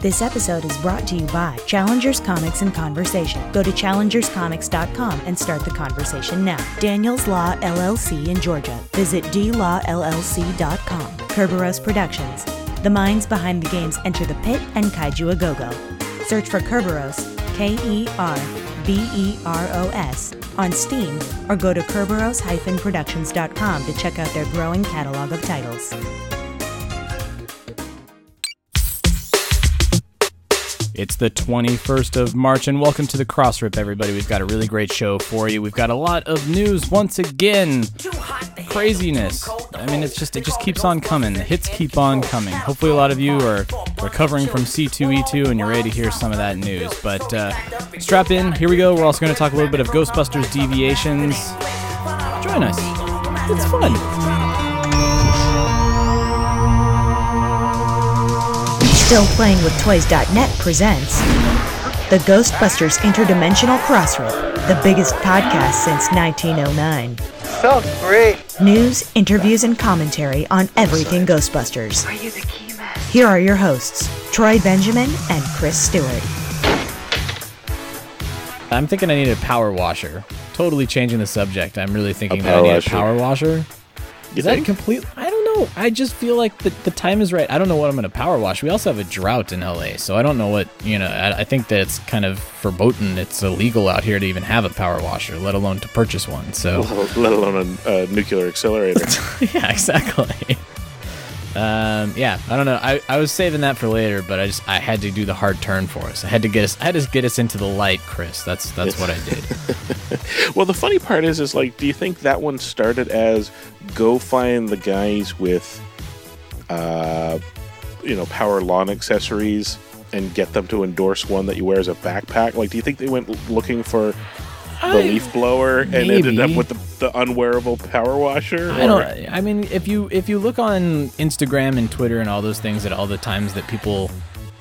This episode is brought to you by Challengers Comics and Conversation. Go to challengerscomics.com and start the conversation now. Daniels Law LLC in Georgia. Visit dlawllc.com. Kerberos Productions. The minds behind the games Enter the Pit and Kaiju A Go Go. Search for Kerberos, K E R B E R O S, on Steam or go to Kerberos-productions.com to check out their growing catalog of titles. It's the 21st of March, and welcome to the Crossrip, everybody. We've got a really great show for you. We've got a lot of news once again. Craziness. I mean, it's just it just keeps on coming. The hits keep on coming. Hopefully, a lot of you are recovering from C2E2 and you're ready to hear some of that news. But uh, strap in. Here we go. We're also going to talk a little bit of Ghostbusters deviations. Join us. It's fun. Still Playing with Toys.net presents the Ghostbusters Interdimensional Crossrip, the biggest podcast since 1909. Felt great. News, interviews, and commentary on everything Ghostbusters. Are you the key man? Here are your hosts, Troy Benjamin and Chris Stewart. I'm thinking I need a power washer. Totally changing the subject. I'm really thinking A that I need washer. a power washer. You Is that think? complete? I don't know. I just feel like the, the time is right. I don't know what I'm going to power wash. We also have a drought in LA, so I don't know what, you know, I, I think that it's kind of verboten. It's illegal out here to even have a power washer, let alone to purchase one. So, let alone a, a nuclear accelerator. yeah, exactly. Um, yeah, I don't know. I, I was saving that for later, but I just I had to do the hard turn for us. I had to get us I had to get us into the light, Chris. That's that's what I did. well, the funny part is, is like, do you think that one started as go find the guys with, uh, you know, power lawn accessories and get them to endorse one that you wear as a backpack? Like, do you think they went looking for the leaf blower and ended up with the, the unwearable power washer? I Or- don't. I mean, if you if you look on Instagram and Twitter and all those things, at all the times that people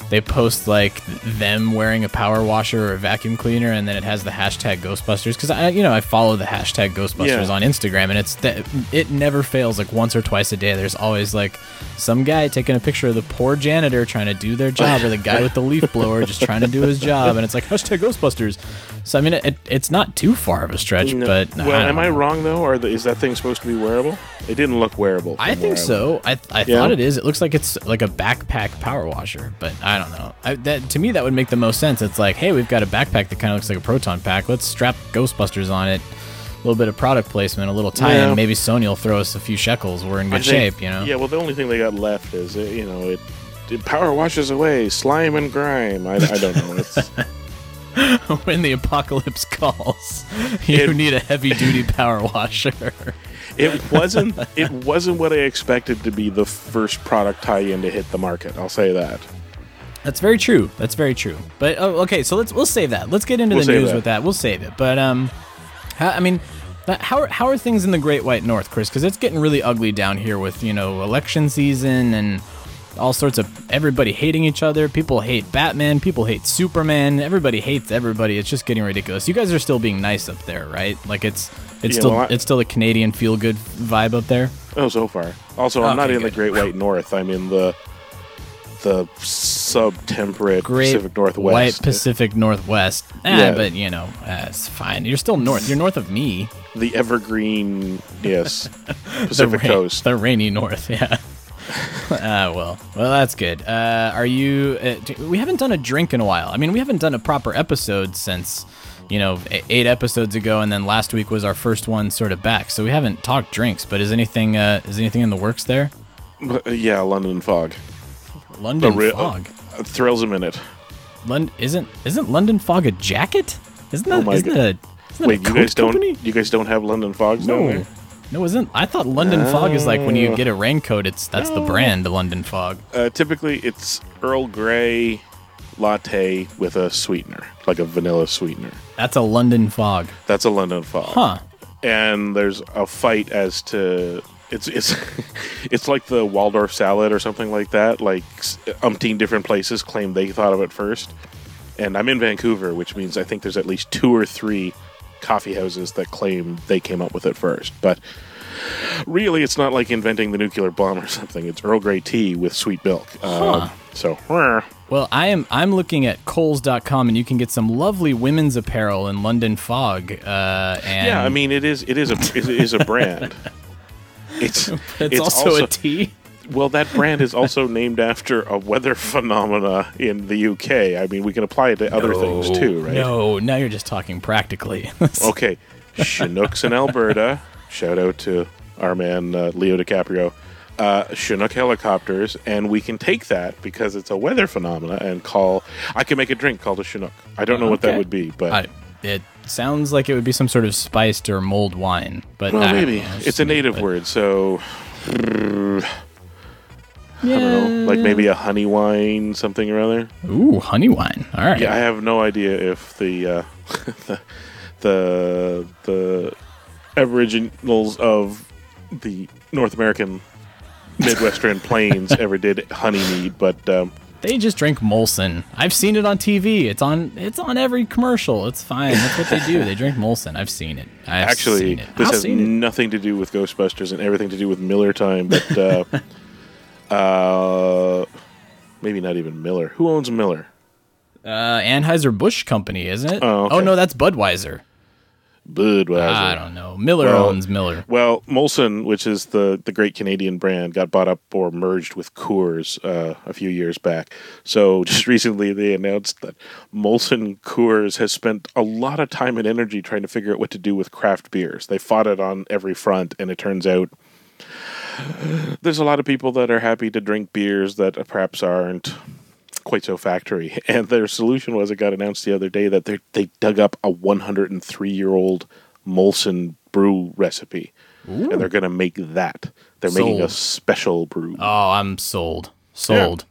they post like them wearing a power washer or a vacuum cleaner, and then it has the hashtag Ghostbusters because I you know I follow the hashtag Ghostbusters Yeah. on Instagram, and it's that it never fails. Like once or twice a day, there's always like some guy taking a picture of the poor janitor trying to do their job, or the guy with the leaf blower just trying to do his job, and it's like hashtag Ghostbusters. So I mean, it, it's not too far of a stretch, No. but well, I am I wrong though, or the, is that thing supposed to be wearable? It didn't look wearable. I think so. I, I Yeah? thought it is. It looks like it's like a backpack power washer, but I don't know. I, that to me that would make the most sense. It's like, hey, we've got a backpack that kind of looks like a proton pack. Let's strap Ghostbusters on it. A little bit of product placement, a little tie-in. Yeah. Maybe Sony will throw us a few shekels. We're in I good think- shape, you know. Yeah, well, the only thing they got left is, uh, you know, it, it power washes away slime and grime. I, I don't know. It's, when the apocalypse calls, you It- need a heavy-duty power washer. it wasn't. It wasn't what I expected to be the first product tie-in to hit the market. I'll say that. That's very true. That's very true. But oh, okay, so let's we'll save that. Let's get into We'll the news that. with that. We'll save it. But um, how, I mean, how are, how are things in the Great White North, Chris? Because it's getting really ugly down here with you know election season and all sorts of everybody hating each other. People hate Batman. People hate Superman. Everybody hates everybody. It's just getting ridiculous. You guys are still being nice up there, right? Like it's it's Yeah, still well, I- it's still a Canadian feel good vibe up there. Oh, so far. Also, I'm not Okay, in the. Great White North. I'm in the the sub-temperate Great Pacific Northwest. White Pacific Northwest. Ah, Yeah. but you know, uh, it's fine. You're still north. You're north of me. The evergreen, yes, the Pacific ra- Coast. the rainy north. Yeah. Ah, well, well, that's good. Uh, are you? Uh, d- we haven't done a drink in a while. I mean, we haven't done a proper episode since, you know, eight episodes ago, and then last week was our first one, sort of back. So we haven't talked drinks. But is anything? Uh, is anything in the works there? Uh, yeah, London fog. London real- fog. Uh, thrills a minute. London isn't isn't London fog a jacket? Isn't that oh isn't it a, isn't that Wait, a you guys don't? company? You guys don't have London fogs No, there? no, isn't. I thought London fog is like when you get a raincoat. It's that's the brand, London fog. Uh, typically, it's Earl Grey latte with a sweetener, like a vanilla sweetener. That's a London fog. That's a London fog. Huh. And there's a fight as to it's it's it's like the Waldorf salad or something like that. Like umpteen different places claim they thought of it first. And I'm in Vancouver, which means I think there's at least two or three coffee houses that claim they came up with it first. But really, it's not like inventing the nuclear bomb or something. It's Earl Grey tea with sweet milk. Um, so, Well, I am I'm looking at Kohls.com and you can get some lovely women's apparel in London Fog. Uh, and yeah, I mean, it is it is a it is a brand. It's it's, also, a tea. Well, that brand is also named after a weather phenomena in the UK. I mean, we can apply it to other things too, right? No, now you're just talking practically. Okay, Chinooks in Alberta. Shout out to our man uh, Leo DiCaprio. Uh, Chinook helicopters, and we can take that because it's a weather phenomena and call. I can make a drink called a Chinook. I don't know what that would be, but I, it sounds like it would be some sort of spiced or mulled wine, but well, maybe know, it's a native but- word, so I don't know, like maybe a honey wine, something or other. Ooh, honey wine. All right. Yeah, I have no idea if the uh, the the the aboriginals of the North American Midwestern plains ever did honey mead, but um, They just drink Molson. I've seen it on TV. It's on. It's on every commercial. It's fine. That's what they do. They drink Molson. I've seen it. I've actually seen it. this I've has seen it. nothing to do with Ghostbusters and everything to do with Miller Time, but uh, uh, maybe not even Miller. Who owns Miller? Uh, Anheuser Busch Company, isn't it? Oh, okay. no, that's Budweiser. Budweiser. I don't know. Miller Well, owns Miller. Well, Molson, which is the, the great Canadian brand, got bought up or merged with Coors uh, a few years back. So just recently they announced that Molson Coors has spent a lot of time and energy trying to figure out what to do with craft beers. They fought it on every front, and it turns out there's a lot of people that are happy to drink beers that perhaps aren't quite so factory. And their solution was it got announced the other day that they they dug up a 103 year old Molson brew recipe, and they're going to make that. They're making a special brew. Oh, I'm sold. Sold.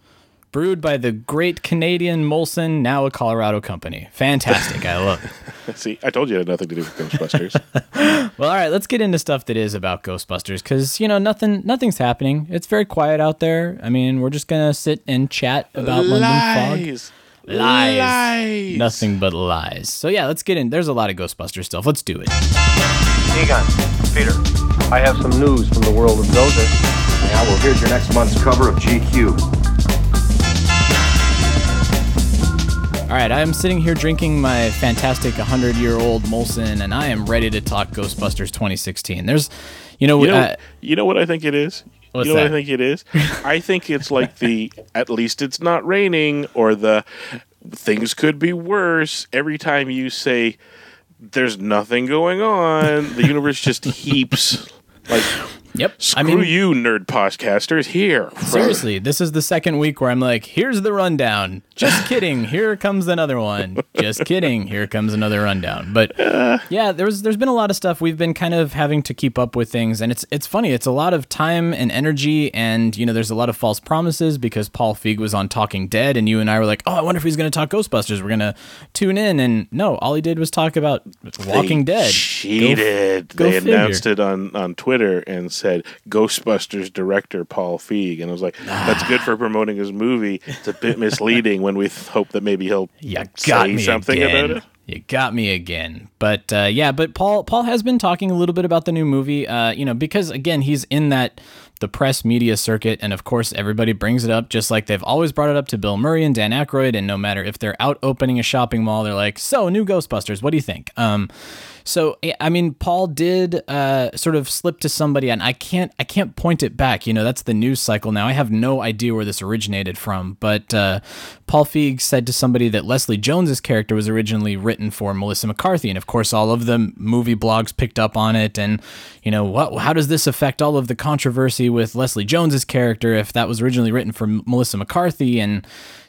Brewed by the great Canadian Molson, now a Colorado company. Fantastic. I love it. See, I told you it had nothing to do with Ghostbusters. Well, all right, let's get into stuff that is about Ghostbusters because you know nothing, nothing's happening. It's very quiet out there. I mean, we're just gonna sit and chat about London Fog. Lies. Lies. Lies. Nothing but lies. So yeah, let's get in. There's a lot of Ghostbusters stuff. Let's do it. Egon, Peter, I have some news from the world of Gozer. Yeah, well, here's your next month's cover of GQ. All right, I am sitting here drinking my fantastic 100 year old Molson, and I am ready to talk Ghostbusters 2016. There's, you know, You know, uh, you know what I think it is? What's you know what I that? think it is? I think it's like the at least it's not raining or the things could be worse. Every time you say there's nothing going on, the universe just heaps like yep. screw I mean, you nerd podcasters here. seriously, this is the second week where I'm like, here's the rundown. Just kidding. Here comes another one. Just kidding. Here comes another rundown. But yeah, there's there's been a lot of stuff we've been kind of having to keep up with things, and it's it's funny. It's a lot of time and energy, and you know, there's a lot of false promises because Paul Feig was on Talking Dead, and you and I were like, oh, I wonder if he's going to talk Ghostbusters. We're gonna tune in, and no, all he did was talk about Walking They Dead. Cheated. Go they figure. announced it on, on Twitter and said Ghostbusters director Paul Feig, and I was like, "That's good for promoting his movie." It's a bit misleading when we hope that maybe he'll You say something again. about it. You got me again. But uh, yeah, but Paul Paul has been talking a little bit about the new movie. Uh, you know, because again, he's in that the press media circuit, and of course, everybody brings it up, just like they've always brought it up to Bill Murray and Dan Aykroyd. And no matter if they're out opening a shopping mall, they're like, "So, new Ghostbusters, what do you think?" Um, so I mean, Paul did uh, sort of slip to somebody, and I can't I can't point it back. You know, that's the news cycle now. I have no idea where this originated from, but uh, Paul Feig said to somebody that Leslie Jones's character was originally written for Melissa McCarthy, and of course, all of the movie blogs picked up on it. And you know, what? How does this affect all of the controversy with Leslie Jones's character if that was originally written for Melissa McCarthy? And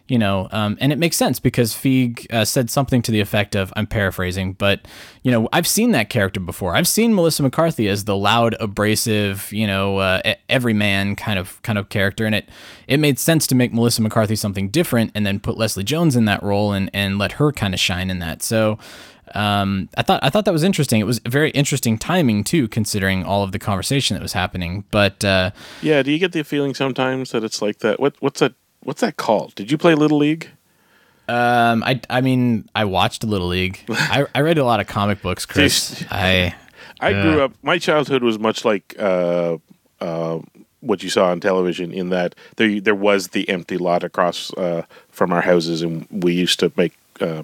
you know, um, and it makes sense because Feig uh, said something to the effect of, I'm paraphrasing, but you know, I've seen that character before. I've seen Melissa McCarthy as the loud, abrasive, you know, uh, everyman kind of kind of character, and it it made sense to make Melissa McCarthy something different, and then put Leslie Jones in that role and and let her kind of shine in that. So. Um, I thought I thought that was interesting. It was a very interesting timing too, considering all of the conversation that was happening. But uh, Yeah, do you get the feeling sometimes that it's like that? What what's that? What's that called? Did you play Little League? Um, I, I mean, I watched Little League. I, I read a lot of comic books, Chris. I, I grew up. My childhood was much like uh, uh, what you saw on television. In that there there was the empty lot across uh, from our houses, and we used to make. Uh,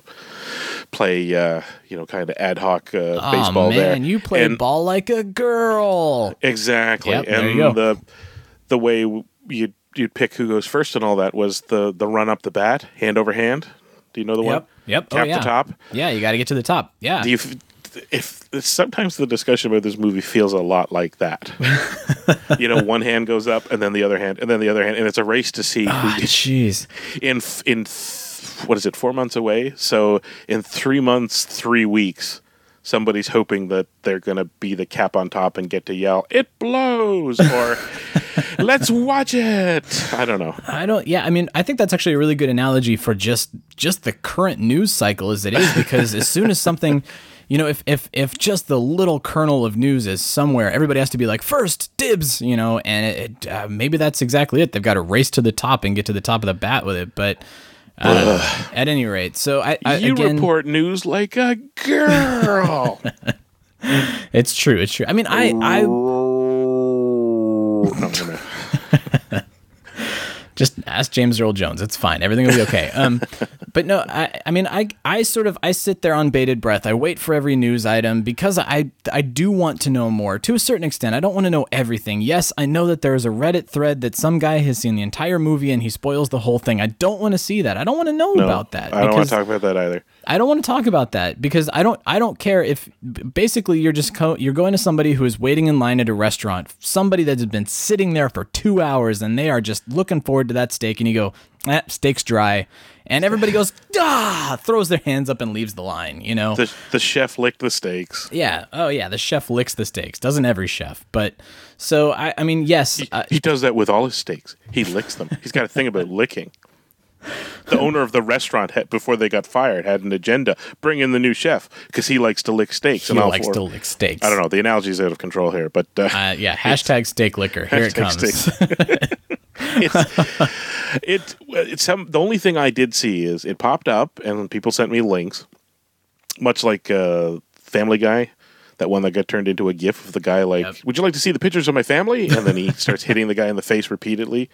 play uh, you know kind of ad hoc uh, Oh baseball man, there you play and ball like a girl. exactly Yep, and you the the way you'd you'd pick who goes first and all that was the the run up the bat hand over hand do you know the one Yep. Yep. Oh, tap yeah. the top Yeah, you got to get to the top. Yeah. do you if sometimes the discussion about this movie feels a lot like that you know one hand goes up and then the other hand and then the other hand and it's a race to see who ah, Jeez. in in th- what is it four months away so in three months three weeks somebody's hoping that they're going to be the cap on top and get to yell it blows or let's watch it i don't know I don't. Yeah, I mean, I think that's actually a really good analogy for just just the current news cycle as it is, because as soon as something, you know, if if if just the little kernel of news is somewhere, everybody has to be like first dibs, you know, and it, uh, maybe that's exactly it. They've got to race to the top and get to the top of the bat with it, but. Uh, at any rate, so I, I you again, report news like a girl. It's true, it's true. I mean, I, I I'm gonna- just ask James Earl Jones. It's fine. Everything will be okay. Um, but no, I, I mean, I, I sort of, I sit there on bated breath. I wait for every news item because I, I do want to know more to a certain extent. I don't want to know everything. Yes, I know that there is a Reddit thread that some guy has seen the entire movie and he spoils the whole thing. I don't want to see that. I don't want to know no, about that. i don't want to talk about that either I don't want to talk about that because I don't I don't care if basically you're just co- you're going to somebody who is waiting in line at a restaurant, somebody that has been sitting there for 2 hours and they are just looking forward to that steak and you go, eh, steak's dry." And everybody goes, "Ah!" throws their hands up and leaves the line, you know. the, the chef licked the steaks yeah. Oh yeah, the chef licks the steaks. Doesn't every chef? But so I I mean, yes, uh, he does that with all his steaks he licks them he's got a thing about licking the owner of the restaurant had, before they got fired had an agenda bring in the new chef because he likes to lick steaks he and all likes four- to lick steaks. I don't know. The analogy's out of control here, but uh, Uh, yeah, hashtag steak licker. Here it comes. it's, it it's some the only thing I did see is it popped up and people sent me links, much like uh, Family Guy, that one that got turned into a GIF of the guy like, Yep. "Would you like to see the pictures of my family?" And then he starts hitting the guy in the face repeatedly.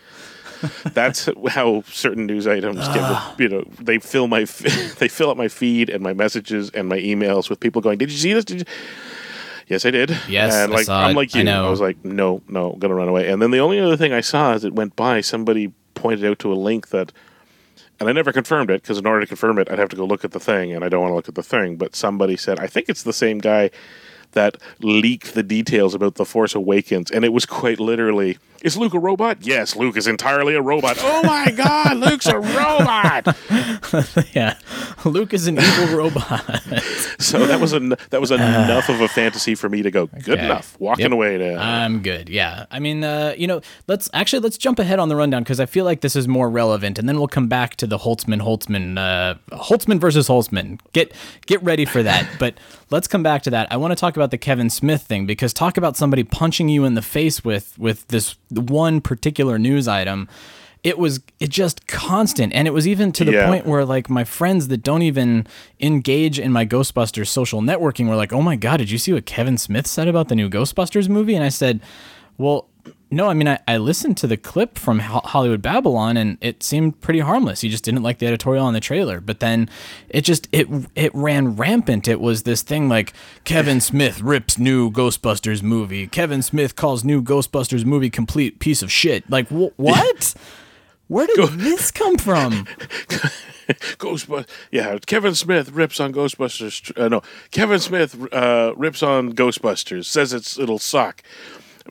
That's how certain news items Ah. get, you know, they fill my, they fill up my feed and my messages and my emails with people going, "Did you see this? Did you?" Yes, I did. Yes, and I like saw I'm it. like I you. know. was like, no, no, I'm gonna run away. And then the only other thing I saw as it went by, somebody pointed out to a link that, and I never confirmed it because in order to confirm it, I'd have to go look at the thing, and I don't want to look at the thing. But somebody said, I think it's the same guy that leaked the details about the Force Awakens, and it was quite literally. Is Luke a robot? Yes, Luke is entirely a robot. Oh my God, Luke's a robot! yeah, Luke is an evil robot. So that was en- that was enough of a fantasy for me to go. Good Okay. enough. Walking Yep. away now. I'm good. Yeah. I mean, uh, you know, let's actually let's jump ahead on the rundown because I feel like this is more relevant, and then we'll come back to the Holtzman Holtzman uh, Holtzman versus Holtzman. Get get ready for that. but let's come back to that. I want to talk about the Kevin Smith thing because talk about somebody punching you in the face with with this one particular news item. It was it just constant, and it was even to the Yeah. point where like my friends that don't even engage in my Ghostbusters social networking were like, "Oh my god, did you see what Kevin Smith said about the new Ghostbusters movie?" And I said, "Well, no, I mean I, I listened to the clip from Hollywood Babylon and it seemed pretty harmless. You just didn't like the editorial on the trailer, but then it just it it ran rampant. It was this thing like Kevin Smith rips new Ghostbusters movie. Kevin Smith calls new Ghostbusters movie complete piece of shit. Like wh- what? Where did this come from? Ghostbusters. Yeah, Kevin Smith rips on Ghostbusters. Uh, no, Kevin Smith uh, rips on Ghostbusters. Says it's it'll suck.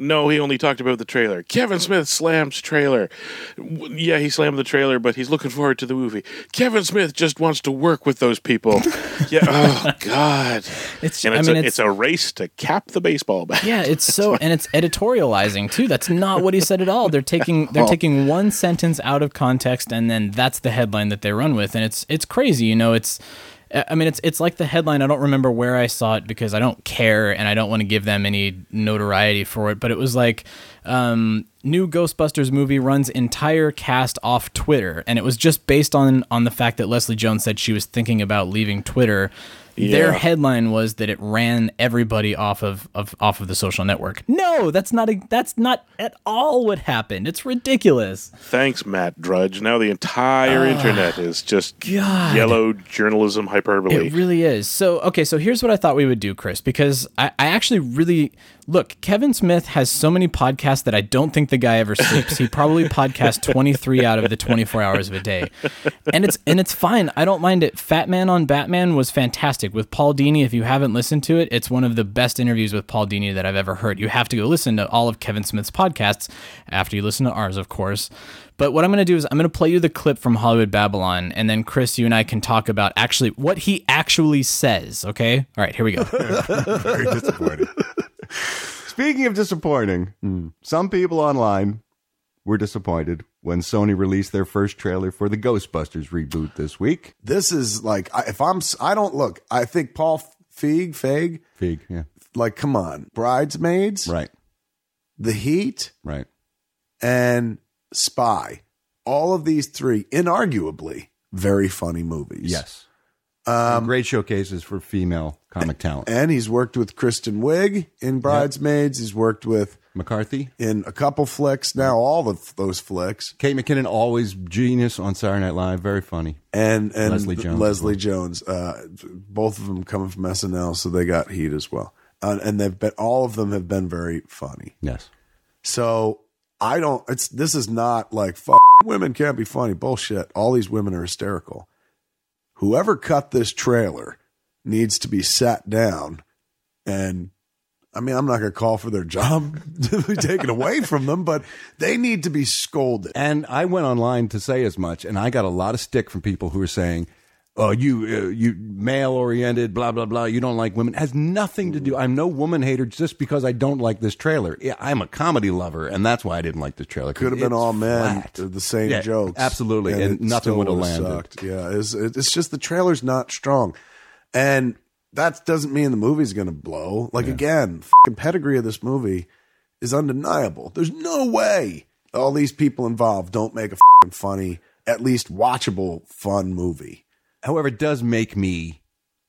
No, he only talked about the trailer. Kevin Smith slams trailer. Yeah, he slammed the trailer, but he's looking forward to the movie. Kevin Smith just wants to work with those people. yeah. Oh God. It's And I mean a, it's, it's a race to cap the baseball bat. Yeah, it's so and it's editorializing too. That's not what he said at all. They're taking they're oh. taking one sentence out of context and then that's the headline that they run with and it's it's crazy, you know, it's I mean it's it's like the headline I don't remember where I saw it because I don't care and I don't want to give them any notoriety for it, but it was like um, new Ghostbusters movie runs entire cast off Twitter, and it was just based on on the fact that Leslie Jones said she was thinking about leaving Twitter. Their headline was that it ran everybody off of, of off of the social network. No, that's not a, that's not at all what happened. It's ridiculous. Thanks, Matt Drudge. Now the entire internet is just. God. yellow journalism hyperbole. It really is. So, okay, so here's what I thought we would do, Chris, because I, I actually really look. Kevin Smith has so many podcasts that I don't think the guy ever sleeps. He probably podcasts 23 out of the 24 hours of a day, and it's and it's fine. I don't mind it. Fat Man on Batman was fantastic with Paul Dini. If you haven't listened to it, it's one of the best interviews with Paul Dini that I've ever heard. You have to go listen to all of Kevin Smith's podcasts after you listen to ours, of course. But what I'm going to do is I'm going to play you the clip from Hollywood Babylon, and then Chris, you and I can talk about actually what he actually says. Okay. All right. Here we go. Very disappointed. Speaking of disappointing, hmm, some people online were disappointed when Sony released their first trailer for the Ghostbusters reboot this week. This is like if I'm, I don't look. I think Paul Feig Feig Fig, yeah, like come on, Bridesmaids, right, The Heat, right. and Spy. All of these three, inarguably, very funny movies. Yes. Um, great showcases for female comic talent. And he's worked with Kristen Wiig in Bridesmaids. He's worked with McCarthy, in a couple flicks now, all of those flicks, Kate McKinnon, always genius on Saturday Night Live, very funny. and and Leslie Jones Leslie Jones. Uh, both of them coming from SNL, so they got heat as well. Uh, and they've been all of them have been very funny. Yes. So I don't. It's this is not like fuck women can't be funny bullshit. All these women are hysterical. Whoever cut this trailer needs to be sat down and. I mean, I'm not going to call for their job to be taken away from them, but they need to be scolded. And I went online to say as much, and I got a lot of stick from people who were saying, "Oh, you, uh, you male oriented, blah blah blah. You don't like women." It has nothing to do. I'm no woman hater just because I don't like this trailer. I'm a comedy lover, and that's why I didn't like this trailer. Could have been all men, flat. the same Yeah, jokes, absolutely, and it nothing would have landed. sucked. Yeah, it's, it's just the trailer's not strong, and that doesn't mean the movie's going to blow. Like again, fucking pedigree of this movie is undeniable. There's no way all these people involved don't make a funny, at least watchable, fun movie. However, it does make me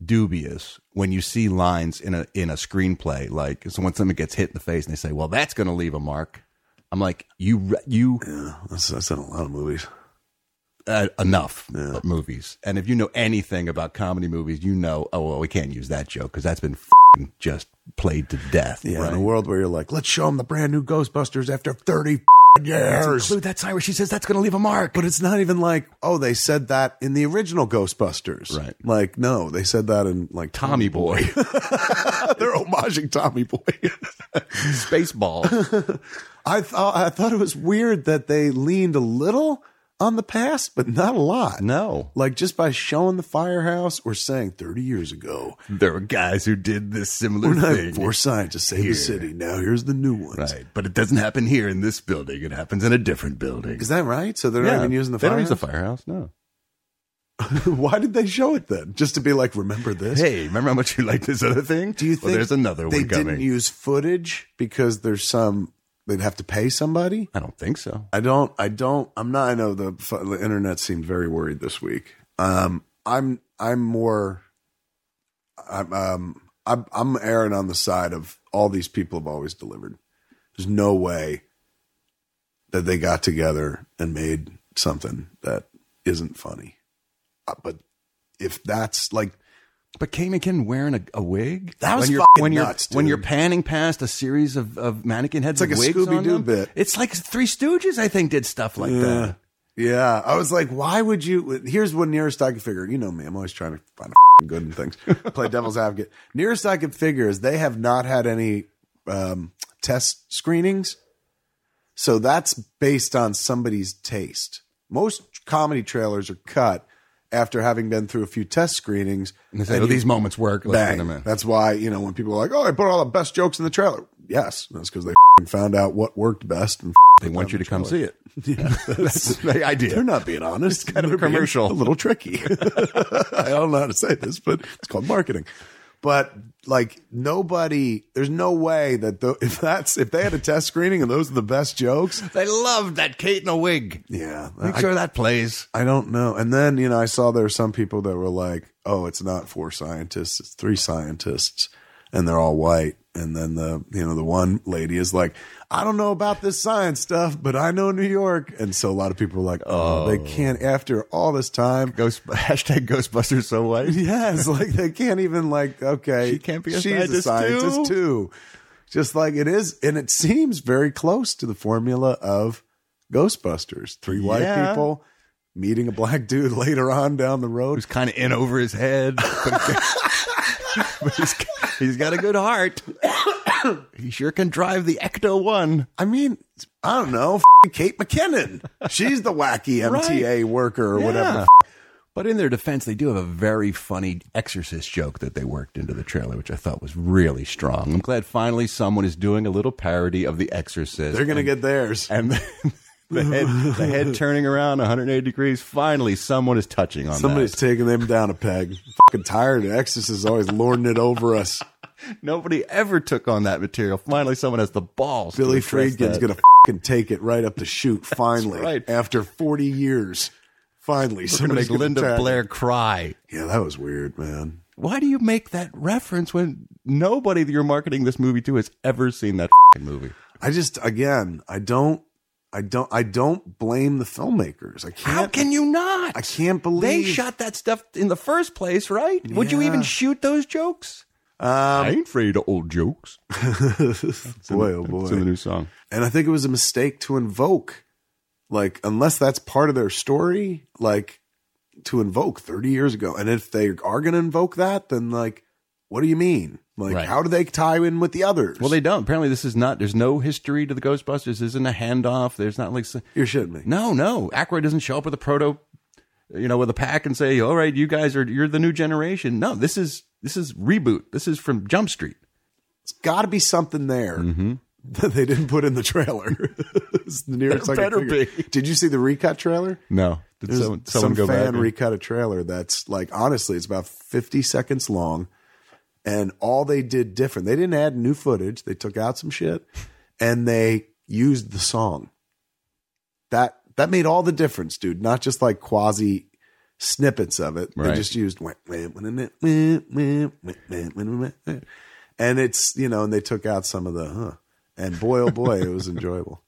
dubious when you see lines in a in a screenplay like so when someone gets hit in the face and they say, "Well, that's going to leave a mark." I'm like, you you That's, that's in a lot of movies. uh, enough of movies. And if you know anything about comedy movies, you know, oh well, we can't use that joke because that's been fing just played to death. Yeah, right? in a world where you're like, let's show them the brand new Ghostbusters after 30 years. Include that sign where she says that's going to leave a mark. But it's not even like, oh, they said that in the original Ghostbusters. Right. Like, no, they said that in like Tommy Boy, They're homaging Tommy Boy. Spaceball. I thought I thought it was weird that they leaned a little on the past, but not a lot. No, Like just by showing the firehouse or saying 30 years ago, there were guys who did this similar we're thing. four scientists save Here. the city. Now here's the new ones. Right, but it doesn't happen here in this building. It happens in a different building. Is that right? So they're not even using the they don't use firehouse? the firehouse. No. Why did they show it then? Just to be like, remember this? Hey, remember how much you like this other thing? Do you Well, think there's another they one coming? They didn't use footage because there's some they'd have to pay somebody? I don't think so. I don't. I don't. I'm not. I know the, the internet seemed very worried this week. Um, I'm. I'm more. I'm. Um, I'm. I'm erring on the side of all these people have always delivered. There's no way that they got together and made something that isn't funny. Uh, but if that's like But Kate McKinnon wearing a, a wig? That was when you're, fucking when you're, nuts, When you're panning past a series of, of mannequin heads It's like with a wigs on Scooby-Doo them, bit. It's like Three Stooges, I think, did stuff like that. Yeah, I was like, why would you? Here's what nearest I could figure. You know me, I'm always trying to find a good in things. Play devil's advocate. Nearest I could figure is they have not had any um, test screenings, so that's based on somebody's taste. Most comedy trailers are cut after having been through a few test screenings. And they say, and oh, you- these moments work. Let's bang. put them in. That's why you know when people are like, "Oh, I put all the best jokes in the trailer." Yes, that's because they found out what worked best and They want you to come see it. Yeah, That's the idea. they're not being honest. kind of They're commercial. A little tricky. I don't know how to say this, but it's called marketing. But like nobody, there's no way that the, if that's if they had a test screening and those are the best jokes, They loved that Kate in a wig. yeah, Make I- sure that plays. I don't know. And then, you know, I saw there were some people that were like, oh, it's not four scientists, it's three scientists, and they're all white. And then the, you know, the one lady is like, I don't know about this science stuff, but I know New York. And so a lot of people were like, oh, they oh. can't, after all this time. Ghost hashtag Ghostbusters so white. Yes, like they can't even like, okay, She can't be a she's scientist, a scientist too? too. Just like it is, and it seems very close to the formula of Ghostbusters. Three white Yeah. people meeting a black dude later on down the road. Who's kind of in over his head. But, but he's, he's got a good heart. He sure can drive the Ecto 1. I mean, I don't know, Kate McKinnon. She's the wacky MTA worker or whatever. Yeah. f- But in their defense, they do have a very funny Exorcist joke that they worked into the trailer, which I thought was really strong. I'm glad finally someone is doing a little parody of The Exorcist. They're gonna get theirs. and the, the head the head turning around 180 degrees. Finally, someone is touching on Somebody's that. taking them down a peg. Fucking tired. The Exorcist is always lording it over us. Nobody ever took on that material. Finally, someone has the balls. to Billy Friedkin's that. gonna fucking take it right up the chute. Finally, right. after forty years, finally, We're gonna make Linda. Blair cry. Yeah, that was weird, man. Why do you make that reference when nobody that you're marketing this movie to has ever seen that movie? I just, again, I don't, I don't, I don't blame the filmmakers. I can't. How can you not? I can't believe They shot that stuff in the first place, right? Would you even shoot those jokes? Um, I ain't afraid of old jokes. boy, oh boy. It's in the new song. And I think it was a mistake to invoke, like, unless that's part of their story, like, to invoke 30 years ago. And if they are going to invoke that, then, like, what do you mean? Like, Right. how do they tie in with the others? Well, they don't. Apparently, this is not. There's no history to the Ghostbusters. This isn't a handoff. There's not like. You're shitting me. No, no. Aykroyd doesn't show up with a proto, you know, with a pack and say, "All right, you guys are you're the new generation." No, this is this is reboot. This is from Jump Street. It's got to be something there Mm-hmm. that they didn't put in the trailer. it's the nearest I better be. Did you see the recut trailer? No, did There's someone, someone some fan recut a trailer that's like honestly, it's about 50 seconds long, and all they did different. They didn't add new footage. They took out some shit, and they used the song. That that made all the difference, dude. Not just like quasi snippets of it. They just used and it's you know, and they took out some of the huh. And boy, oh boy, it was enjoyable.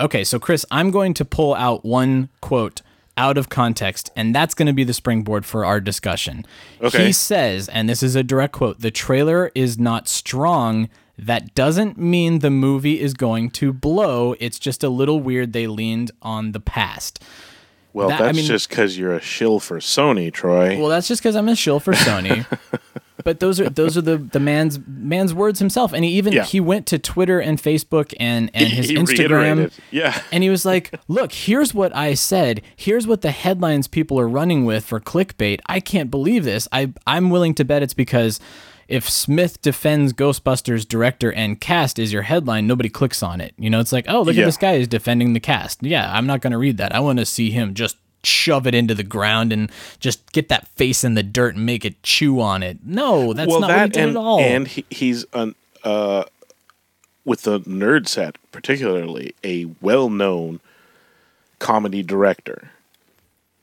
Okay, so Chris, I'm going to pull out one quote out of context, and that's going to be the springboard for our discussion. Okay. He says, and this is a direct quote the trailer is not strong. That doesn't mean the movie is going to blow. It's just a little weird they leaned on the past. Well, That- I that's mean- just because you're a shill for Sony, Troy. Well, that's just because I'm a shill for Sony. but those are those are the the man's man's words himself, and he even Yeah. he went to Twitter and Facebook and and his He Instagram. reiterated. Yeah. And he was like, "Look, here's what I said. Here's what the headlines people are running with for clickbait. I can't believe this. I I'm willing to bet it's because if Smith defends Ghostbusters director and cast is your headline, nobody clicks on it. You know, it's like, oh, look Yeah. at this guy is defending the cast. Yeah, I'm not going to read that. I want to see him just shove it into the ground and just get that face in the dirt and make it chew on it. No, that's well, not what he that did and at all. and he, he's an uh, with the nerd set particularly a well-known comedy director.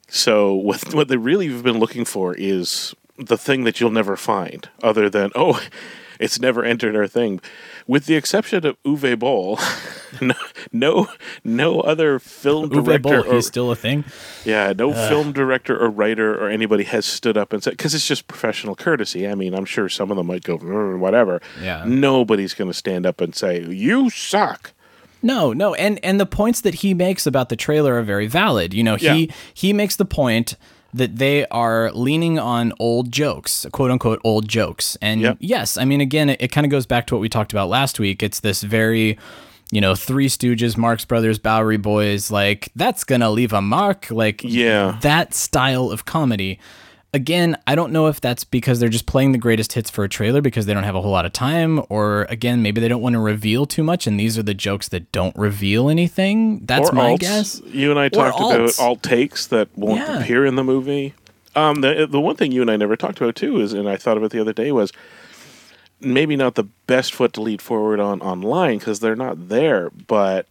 So what what they really have been looking for is the thing that you'll never find, other than oh, it's never entered our thing. With the exception of Uwe Boll, no, no, no other film Uwe director Boll, or he's still a thing. yeah, no uh. film director or writer or anybody has stood up and said because it's just professional courtesy. I mean, I'm sure some of them might go mm, whatever. Yeah. nobody's going to stand up and say you suck. No, no, and and the points that he makes about the trailer are very valid. You know, he Yeah. he makes the point that they are leaning on old jokes, quote unquote old jokes. And Yep. yes, I mean again, it, it kind of goes back to what we talked about last week. It's this very you know, Three Stooges, Marx Brothers, Bowery Boys, like that's gonna leave a mark. Like Yeah. that style of comedy. Again, I don't know if that's because they're just playing the greatest hits for a trailer because they don't have a whole lot of time, or again, maybe they don't want to reveal too much, and these are the jokes that don't reveal anything. That's or my alts. guess. You and I talked about alt takes that won't Yeah. appear in the movie. Um, the the one thing you and I never talked about too is, and I thought of it the other day was maybe not the best foot to lead forward on online because they're not there, but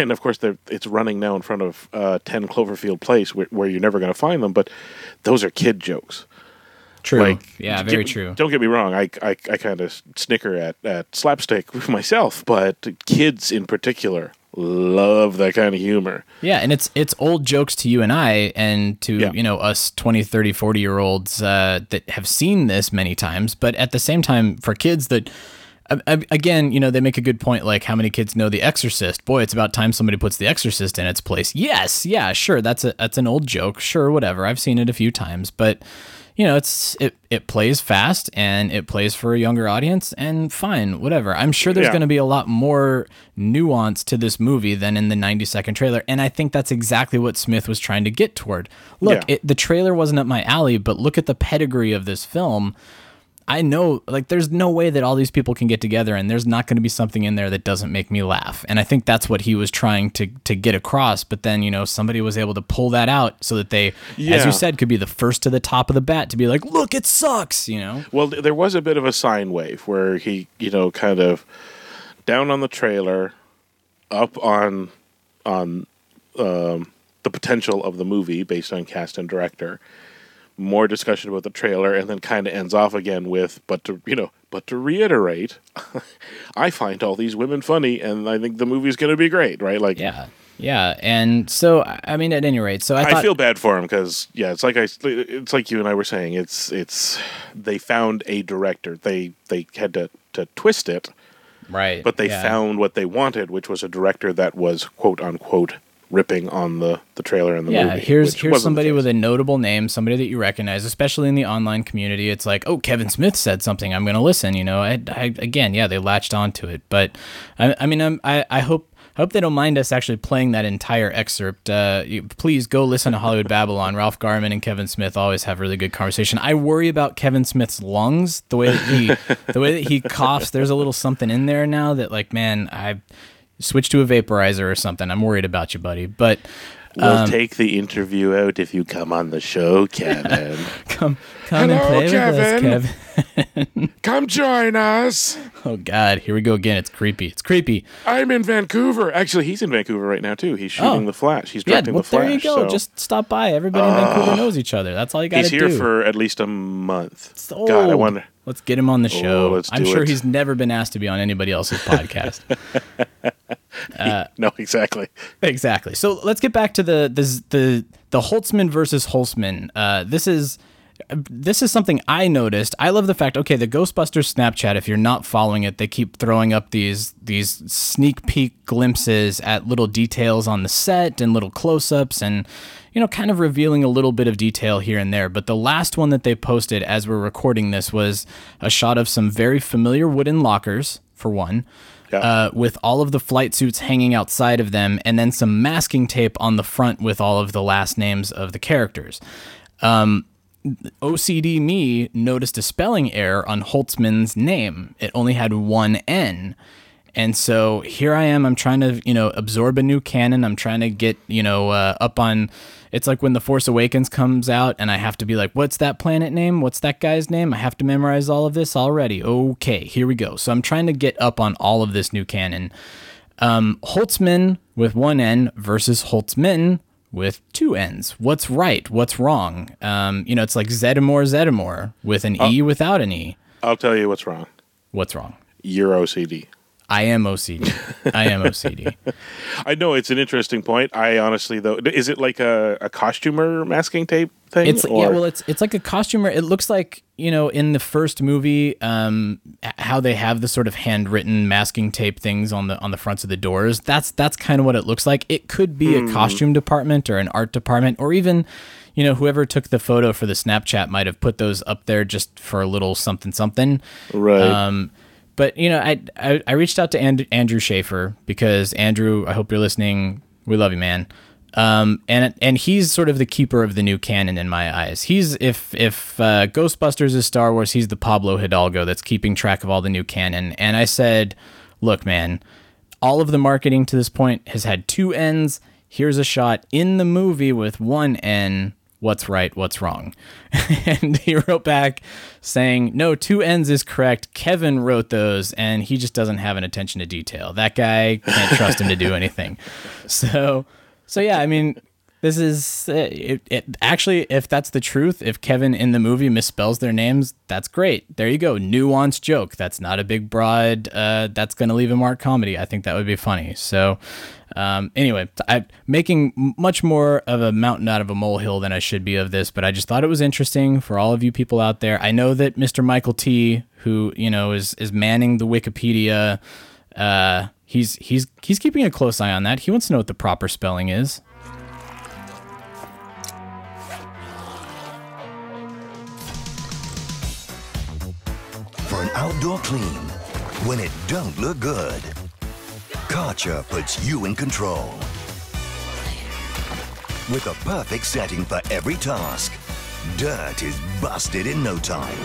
and of course they're it's running now in front of uh, Ten Cloverfield Place where, where you're never going to find them, but those are kid jokes. True. Like, yeah, get- very true. Don't get me wrong. I I, I kind of snicker at, at slapstick myself, but kids in particular love that kind of humor. Yeah, and it's it's old jokes to you and I and to, Yeah. you know, us 20, 30, 40 year olds uh, that have seen this many times, but at the same time for kids that again, you know, they make a good point like how many kids know The Exorcist? Boy, it's about time somebody puts The Exorcist in its place. Yes, yeah, sure, that's a that's an old joke. Sure, whatever. I've seen it a few times, but you know, it's it it plays fast and it plays for a younger audience and fine, whatever. I'm sure there's Yeah. going to be a lot more nuance to this movie than in the 90 second trailer, and I think that's exactly what Smith was trying to get toward. Look, Yeah. it, the trailer wasn't up my alley, but look at the pedigree of this film. I know, like, there's no way that all these people can get together, and there's not going to be something in there that doesn't make me laugh. And I think that's what he was trying to to get across. But then, you know, somebody was able to pull that out so that they, as you said, could be the first to the top of the bat to be like, "Look, it sucks," you know. Well, there was a bit of a sine wave where he, you know, kind of down on the trailer, up on on um, the potential of the movie based on cast and director. More discussion about the trailer, and then kind of ends off again with, "But to you know, but to reiterate, I find all these women funny, and I think the movie's going to be great." Right? Like, Yeah, yeah. And so, I mean, at any rate, so I I, thought, feel bad for him because yeah, it's like I, it's like you and I were saying. It's it's they found a director. They they had to to twist it, right, but they yeah. found what they wanted, which was a director that was quote unquote ripping on the the trailer and the yeah, movie. here's here's somebody with a notable name, somebody that you recognize, especially in the online community. It's like, oh, Kevin Smith said something. I'm going to listen. You know, I, I, again, yeah, they latched onto it. But I, I mean, I'm, I, I hope. I hope they don't mind us actually playing that entire excerpt. Uh, you, please go listen to Hollywood Babylon. Ralph Garman and Kevin Smith always have really good conversation. I worry about Kevin Smith's lungs, the way that he, the way that he coughs. There's a little something in there now that, like, man, I switch to a vaporizer or something. I'm worried about you, buddy. But We'll um, take the interview out if you come on the show, Kevin. come come and Hello, play with us, Kevin. Kevin. come join us. Oh God, here we go again. It's creepy. It's creepy. I'm in Vancouver. Actually, he's in Vancouver right now too. He's shooting Oh. the Flash. He's Yeah, directing well, the Flash. there you go. so Just stop by. Everybody in Vancouver knows each other. That's all you got to he's do. here for at least a month. God, I wonder. Let's get him on the show. let's I'm sure it. he's never been asked to be on anybody else's podcast. No, exactly. Exactly. So let's get back to the the the, the Holtzman versus Holtzman. Uh, this is this is something I noticed. I love the fact. Okay, the Ghostbusters Snapchat. If you're not following it, they keep throwing up these these sneak peek glimpses at little details on the set and little close ups and you know kind of revealing a little bit of detail here and there. But the last one that they posted as we're recording this was a shot of some very familiar wooden lockers for one Yeah. uh, with all of the flight suits hanging outside of them, and then some masking tape on the front with all of the last names of the characters. Um, OCD me noticed a spelling error on Holtzman's name. It only had one N. And so here I am. I'm trying to, you know, absorb a new canon. I'm trying to get, you know, uh, up on. It's like when The Force Awakens comes out, and I have to be like, what's that planet name? What's that guy's name? I have to memorize all of this already. Okay, here we go. So I'm trying to get up on all of this new canon. Um, Holtzman with one N versus Holtzman with two N's. What's right? What's wrong? Um, you know, it's like Zeddemore Zeddemore with an E without an E. I'll tell you what's wrong. What's wrong? You're OCD. I am OCD. I am OCD. I know it's an interesting point. I honestly though, is it like a, a costumer masking tape thing? It's yeah, well, it's it's like a costumer. It looks like you know in the first movie, um, how they have the sort of handwritten masking tape things on the on the fronts of the doors. That's that's kind of what it looks like. It could be Hmm. a costume department or an art department or even. You know, whoever took the photo for the Snapchat might have put those up there just for a little something something. right. Um, but you know, I, I I reached out to and- Andrew Schaefer because Andrew, I hope you're listening. We love you, man. Um, and and he's sort of the keeper of the new canon in my eyes. He's if if uh, Ghostbusters is Star Wars, he's the Pablo Hidalgo that's keeping track of all the new canon. And I said, look, man, all of the marketing to this point has had two ends. Here's a shot in the movie with one N. what's right, what's wrong. and he wrote back saying, No, two ends is correct. Kevin wrote those, and he just doesn't have an attention to detail. That guy can't trust him to do anything. So, so yeah, I mean, this is uh, it, it, actually if that's the truth if kevin in the movie misspells their names that's great. There you go. Nuanced joke. That's not a big broad uh, that's going to leave a mark comedy. I think that would be funny. So um, anyway i'm making much more of a mountain out of a molehill than i should be of this but i just thought it was interesting for all of you people out there. I know that mr michael t who you know is is manning the wikipedia uh, he's he's he's keeping a close eye on that he wants to know what the proper spelling is for an outdoor clean when it don't look good. Karcher puts you in control. With a perfect setting for every task, dirt is busted in no time.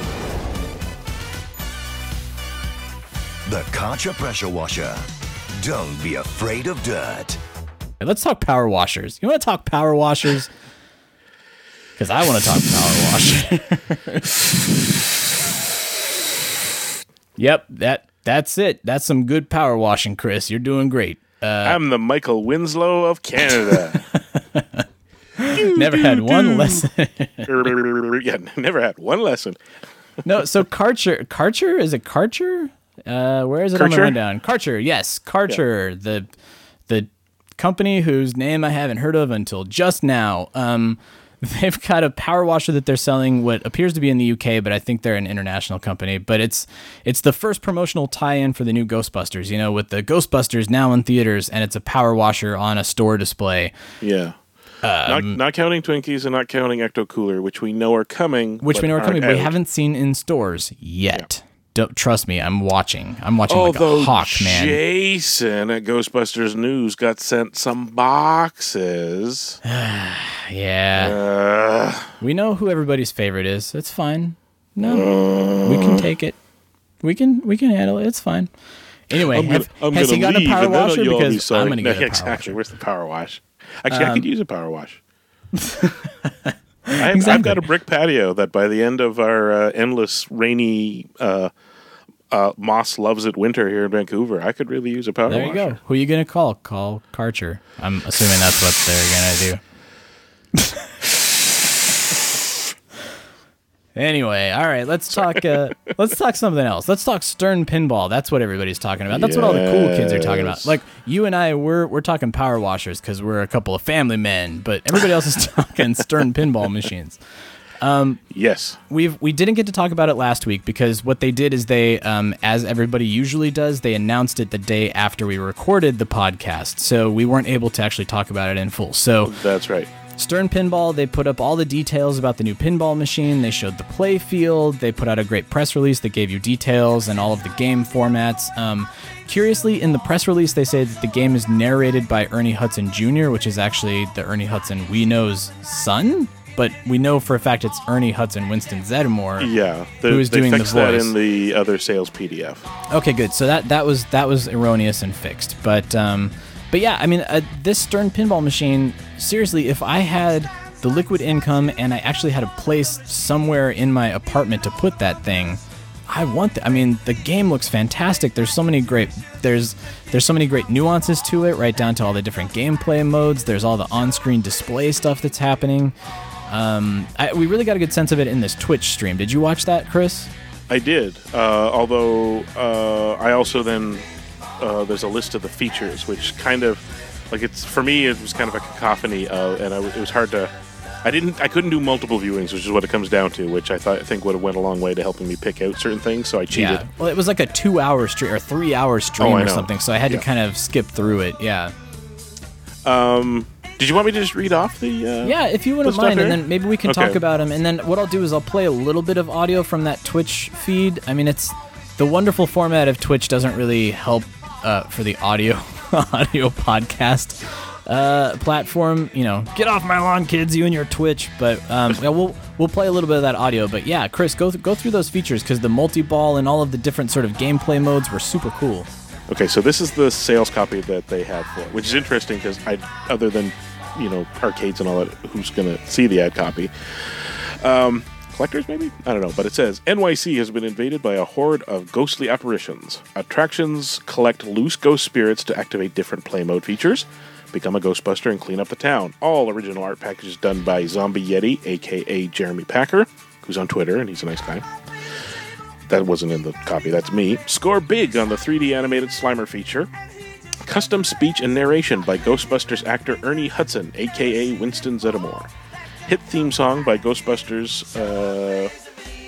The Karcher pressure washer. Don't be afraid of dirt. Let's talk power washers. You want to talk power washers? Because I want to talk power washers. yep, that that's it. That's some good power washing, Chris. You're doing great. Uh, I'm the Michael Winslow of Canada. never had one lesson. yeah, never had one lesson. no, so Karcher, Karcher is it Karcher? Uh, where is it on the rundown? Karcher, yes, Karcher, the the company whose name I haven't heard of until just now. Um, they've got a power washer that they're selling, what appears to be in the UK, but I think they're an international company. But it's it's the first promotional tie-in for the new Ghostbusters. You know, with the Ghostbusters now in theaters, and it's a power washer on a store display. Yeah. not, not counting Twinkies and not counting Ecto Cooler, which we know are coming. which we know are coming. aren't We haven't seen in stores yet. Don't trust me. I'm watching. I'm watching Although like a hawk, man. Jason at Ghostbusters News got sent some boxes. yeah, Uh, we know who everybody's favorite is. It's fine. No, we can take it. We can we can handle it. It's fine. Anyway, I'm gonna, have- I'm has he gotten leave, a power washer? be Because sorry. I'm going to No, get a power exactly. washer. Um, Where's the power wash? Actually, I could use a power wash. I've, I've got a brick patio that by the end of our uh, endless rainy uh, uh, Moss loves it winter here in Vancouver, I could really use a power There you washer. go. Who are you going to call? Call Karcher. I'm assuming that's what they're going to do. anyway, all right, let's talk uh, let's talk something else. Let's talk Stern Pinball. That's what everybody's talking about. That's what all the cool kids are talking about. Like you and I we're we're talking power washers cuz we're a couple of family men, but everybody else is talking Stern Pinball machines Yes. we've we didn't get to talk about it last week because what they did is they um, as everybody usually does they announced it the day after we recorded the podcast so we weren't able to actually talk about it in full so That's right. Stern pinball they put up all the details about the new pinball machine they showed the play field they put out a great press release that gave you details and all of the game formats um, curiously in the press release they say that the game is narrated by ernie hudson jr which is actually the ernie hudson we know's son but we know for a fact it's Ernie Hudson, Winston Zeddemore. Yeah. The, Who is they doing the fixed that in the other sales PDF. Okay, good. So that that was that was erroneous and fixed. But um, but yeah, I mean, uh, this Stern pinball machine. Seriously, if I had the liquid income and I actually had a place somewhere in my apartment to put that thing, I want. The, I mean, the game looks fantastic. There's so many great. There's there's so many great nuances to it, right down to all the different gameplay modes. There's all the on-screen display stuff that's happening. Um, I, we really got a good sense of it in this Twitch stream. Did you watch that, Chris? I did. Uh, although uh, I also then uh, there's a list of the features, which kind of like it's for me it was kind of a cacophony, uh, and I, it was hard to. I didn't. I couldn't do multiple viewings, which is what it comes down to. Which I thought I think would have went a long way to helping me pick out certain things. So I cheated. Yeah. Well, it was like a two-hour stream or three-hour stream Oh, or something, so I had Yeah. to kind of skip through it. Yeah. Um, did you want me to just read off the? Uh, Yeah, if you wouldn't mind, and then maybe we can Okay. talk about them. And then what I'll do is I'll play a little bit of audio from that Twitch feed. I mean, it's the wonderful format of Twitch doesn't really help uh, for the audio audio podcast uh, platform. You know, get off my lawn, kids, you and your Twitch. But um, yeah, we'll we'll play a little bit of that audio. But yeah, Chris, go th- go through those features because the multi ball and all of the different sort of gameplay modes were super cool. Okay, so this is the sales copy that they have for it, which is interesting because I, other than you know arcades and all that. Who's to see the ad copy? Um, collectors, maybe I don't know. But it says NYC has been invaded by a horde of ghostly apparitions. Attractions collect loose ghost spirits to activate different play mode features. Become a Ghostbuster and clean up the town. All original art packages done by Zombie Yeti, aka Jeremy Packer, who's on Twitter and he's a nice guy. That wasn't in the copy, that's me. Score big on the 3D animated Slimer feature. Custom speech and narration by Ghostbusters actor Ernie Hudson, aka Winston Zeddemore. Hit theme song by Ghostbusters. Uh,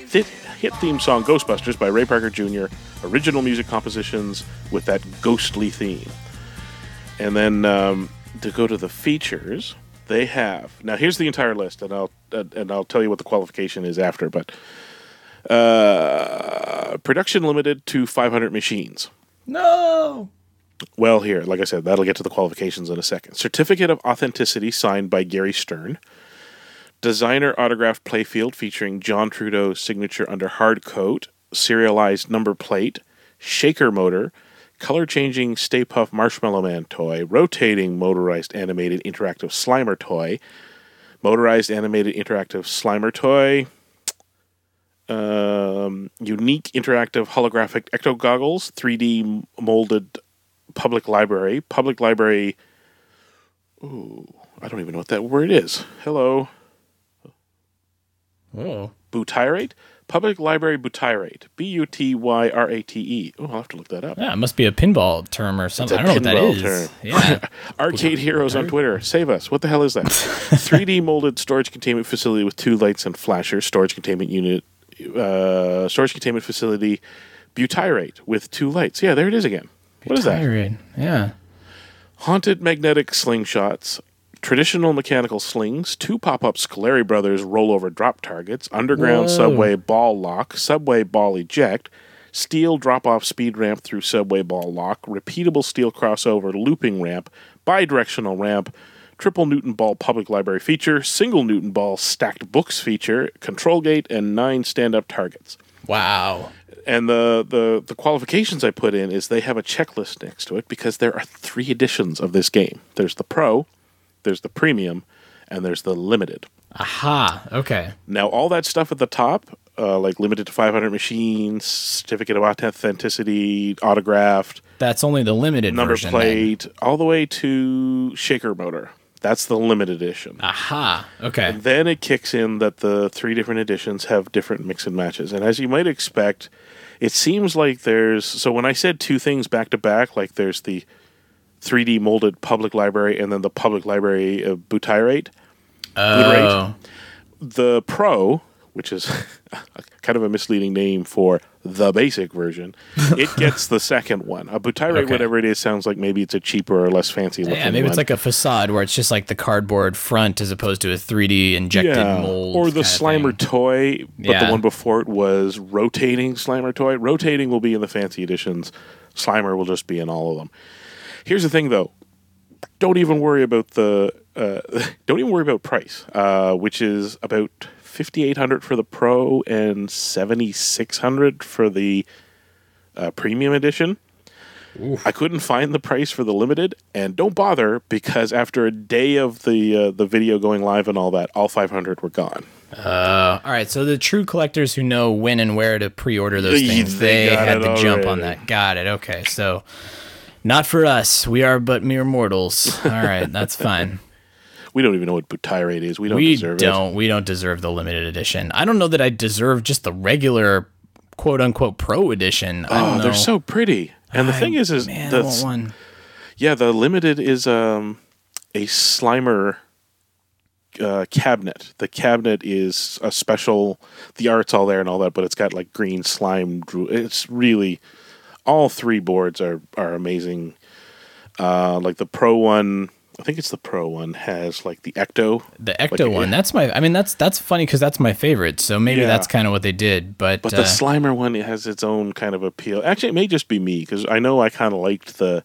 hit, hit theme song Ghostbusters by Ray Parker Jr. Original music compositions with that ghostly theme. And then um, to go to the features, they have now. Here's the entire list, and I'll uh, and I'll tell you what the qualification is after. But uh, production limited to 500 machines. No. Well, here, like I said, that'll get to the qualifications in a second. Certificate of authenticity signed by Gary Stern. Designer autographed playfield featuring John Trudeau's signature under hard coat, serialized number plate, shaker motor, color changing Stay Puft Marshmallow Man toy, rotating motorized animated interactive Slimer toy, motorized animated interactive Slimer toy, um, unique interactive holographic ecto goggles, 3D molded public library, public library. Ooh, I don't even know what that word is. Hello. Oh. Butyrate? Public Library Butyrate. B U T Y R A T E. Oh, I'll have to look that up. Yeah, it must be a pinball term or something. I don't know what that is. term. Yeah. Arcade Heroes on Twitter. Save us. What the hell is that? 3D molded storage containment facility with two lights and flashers. Storage containment unit. Uh, storage containment facility. Butyrate with two lights. Yeah, there it is again. What is that? Butyrate. Yeah. Haunted magnetic slingshots, traditional mechanical slings, two pop-up Scoleri Brothers rollover drop targets, underground Whoa. subway ball lock, subway ball eject, steel drop-off speed ramp through subway ball lock, repeatable steel crossover looping ramp, bidirectional ramp, triple Newton ball public library feature, single Newton ball stacked books feature, control gate, and nine stand-up targets Wow. and the, the the qualifications I put in is they have a checklist next to it because there are three editions of this game. There's the Pro, there's the Premium, and there's the Limited. Aha. Okay. Now all that stuff at the top, uh, like limited to 500 machines, certificate of authenticity, autographed, That's only the limited number version. then. plate, all the way to shaker motor. That's the limited edition. Aha. Okay. And then it kicks in that the three different editions have different mix and matches. And as you might expect, it seems like there's. So when I said two things back to back, like there's the 3D molded public library and then the public library of Butyrate, Oh. the Pro, which is kind of a misleading name for the basic version, it gets the second one. A Butyrate, Okay. whatever it is, sounds like maybe it's a cheaper or less fancy looking Yeah, maybe one. it's like a facade where it's just like the cardboard front as opposed to a 3D injected mold. Or the Slimer toy, but Yeah. the one before it was rotating Slimer toy. Rotating will be in the fancy editions. Slimer will just be in all of them. Here's the thing, though. Don't even worry about the. Uh, don't even worry about price, uh, which is about fifty eight hundred for the Pro and seventy six hundred for the uh, Premium edition. I couldn't find the price for the limited, and don't bother because after a day of the uh, the video going live and all that, all 500 were gone. Uh, all right, so the true collectors who know when and where to pre-order those things, they they, had it the jump on that. Got it. Okay, so not for us. We are but mere mortals. All right, that's fine. We don't even know what Butyrate is. We don't we deserve don't. We don't deserve the limited edition. I don't know that I deserve just the regular quote unquote pro edition. it. Oh, know. they're so pretty. And the I- thing is, is man, I the want one. yeah, the limited is um a Slimer uh, cabinet. The cabinet is a special. The art's all there and all that, but it's got like green slime. It's really all three boards are are amazing. Uh, like the pro one, I think it's the pro one has like the ecto. The like, Ecto one. That's my. I mean, that's that's funny because that's my favorite. So maybe Yeah. that's kind of what they did. But, But uh, the Slimer one it has its own kind of appeal. Actually, it may just be me because I know I kind of liked the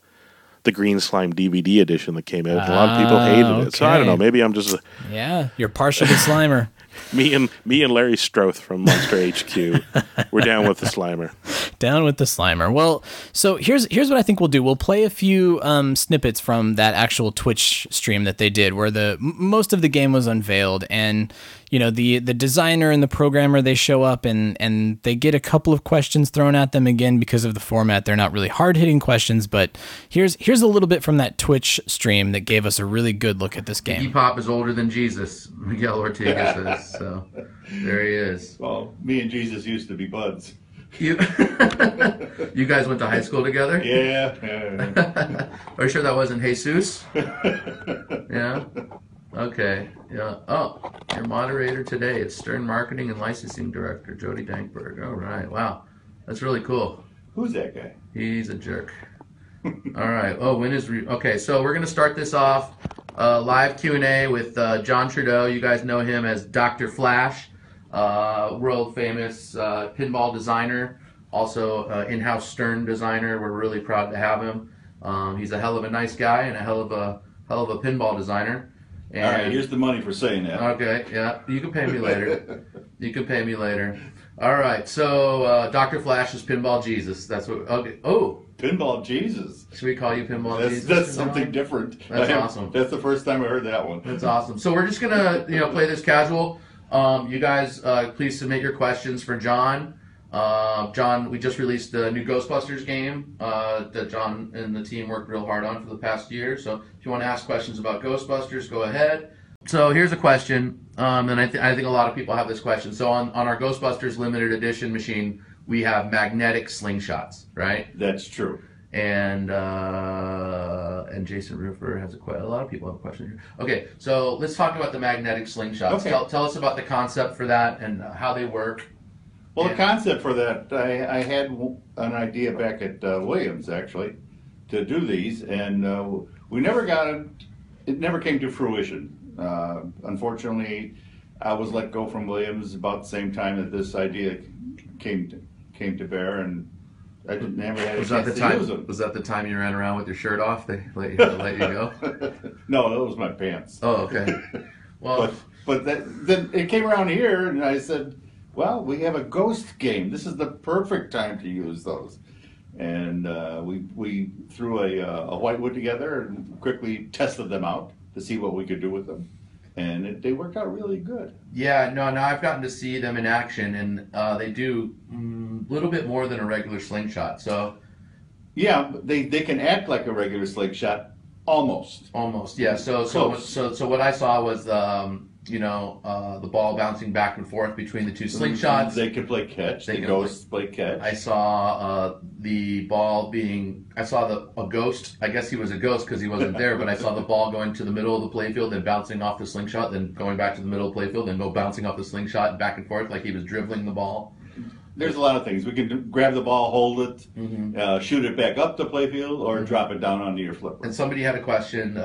the Green Slime DVD edition that came out. a lot of people Ah, hated it. So I don't know. Maybe I'm just yeah, you're partial to Slimer. Me and me and Larry Stroth from Monster HQ, we're down with the Slimer. Down with the Slimer. Well, so here's here's what I think we'll do. We'll play a few um, snippets from that actual Twitch stream that they did, where the m- most of the game was unveiled, and you know the the designer and the programmer they show up and and they get a couple of questions thrown at them again because of the format. They're not really hard hitting questions, but here's here's a little bit from that Twitch stream that gave us a really good look at this game. Iggy Pop is older than Jesus, Miguel Ortega says. So there he is. Well, me and Jesus used to be buds. You, you guys went to high school together? Yeah. yeah. Are you sure that wasn't Jesus? yeah. Okay. Yeah. Oh, your moderator today. It's Stern Marketing and Licensing Director Jody Dankberg. All right. Wow, that's really cool. Who's that guy? He's a jerk. All right. Oh, when is re- okay? So we're gonna start this off uh, live Q and A with uh, John Trudeau. You guys know him as Doctor Flash, uh, world famous uh, pinball designer, also uh, in-house Stern designer. We're really proud to have him. Um, he's a hell of a nice guy and a hell of a hell of a pinball designer. All right, here's the money for saying that. Okay, yeah, you can pay me later. you can pay me later. All right, so uh, Doctor Flash is Pinball Jesus. That's what. Okay. Oh, Pinball Jesus. should we call you Pinball That's, Jesus? that's something different. That's have- awesome. That's the first time I heard that one. That's awesome. So we're just gonna, you know, play this casual. Um, you guys, uh, please submit your questions for John. Uh, John, we just released the new Ghostbusters game uh, that John and the team worked real hard on for the past year. So if you want to ask questions about Ghostbusters, go ahead. So here's a question, um, and I, th- I think a lot of people have this question. So on, on our Ghostbusters limited edition machine, we have magnetic slingshots, right? That's true. and uh, and Jason Roofer has a question. A lot of people have a question here. Okay, so let's talk about the magnetic slingshots. Okay. Tell, tell us about the concept for that and how they work. Well, the concept for that, I, I had an idea back at uh, Williams actually to do these, and uh, we never got it. It never came to fruition. Uh, unfortunately, I was let go from Williams about the same time that this idea came to, came to bear, and I didn't never had a Was that the time? them. Was that the time you ran around with your shirt off? They let you, let you go. no, that was my pants. Oh, okay. Well, But but that, then it came around here, and I said, "Well, we have a ghost game. This is the perfect time to use those." And uh, we we threw a, uh, a whitewood together and quickly tested them out to see what we could do with them, and it, they worked out really good. yeah, no, no. I've gotten to see them in action, and uh, they do a mm, little bit more than a regular slingshot. So Yeah, they they can act like a regular slingshot, almost. Almost, yeah. So, so, so, so what I saw was, um, you know, uh, the ball bouncing back and forth between the two slingshots. They can play catch. They the ghosts play catch. I saw uh, the ball being. I saw the a ghost. I guess he was a ghost because he wasn't there. But I saw the ball going to the middle of the playfield, then bouncing off the slingshot, then going back to the middle of the playfield, then go bouncing off the slingshot and back and forth like he was dribbling the ball. There's a lot of things. We can grab the ball, hold it, Mm-hmm. uh, shoot it back up the playfield, or drop it down onto your flipper. And somebody had a question.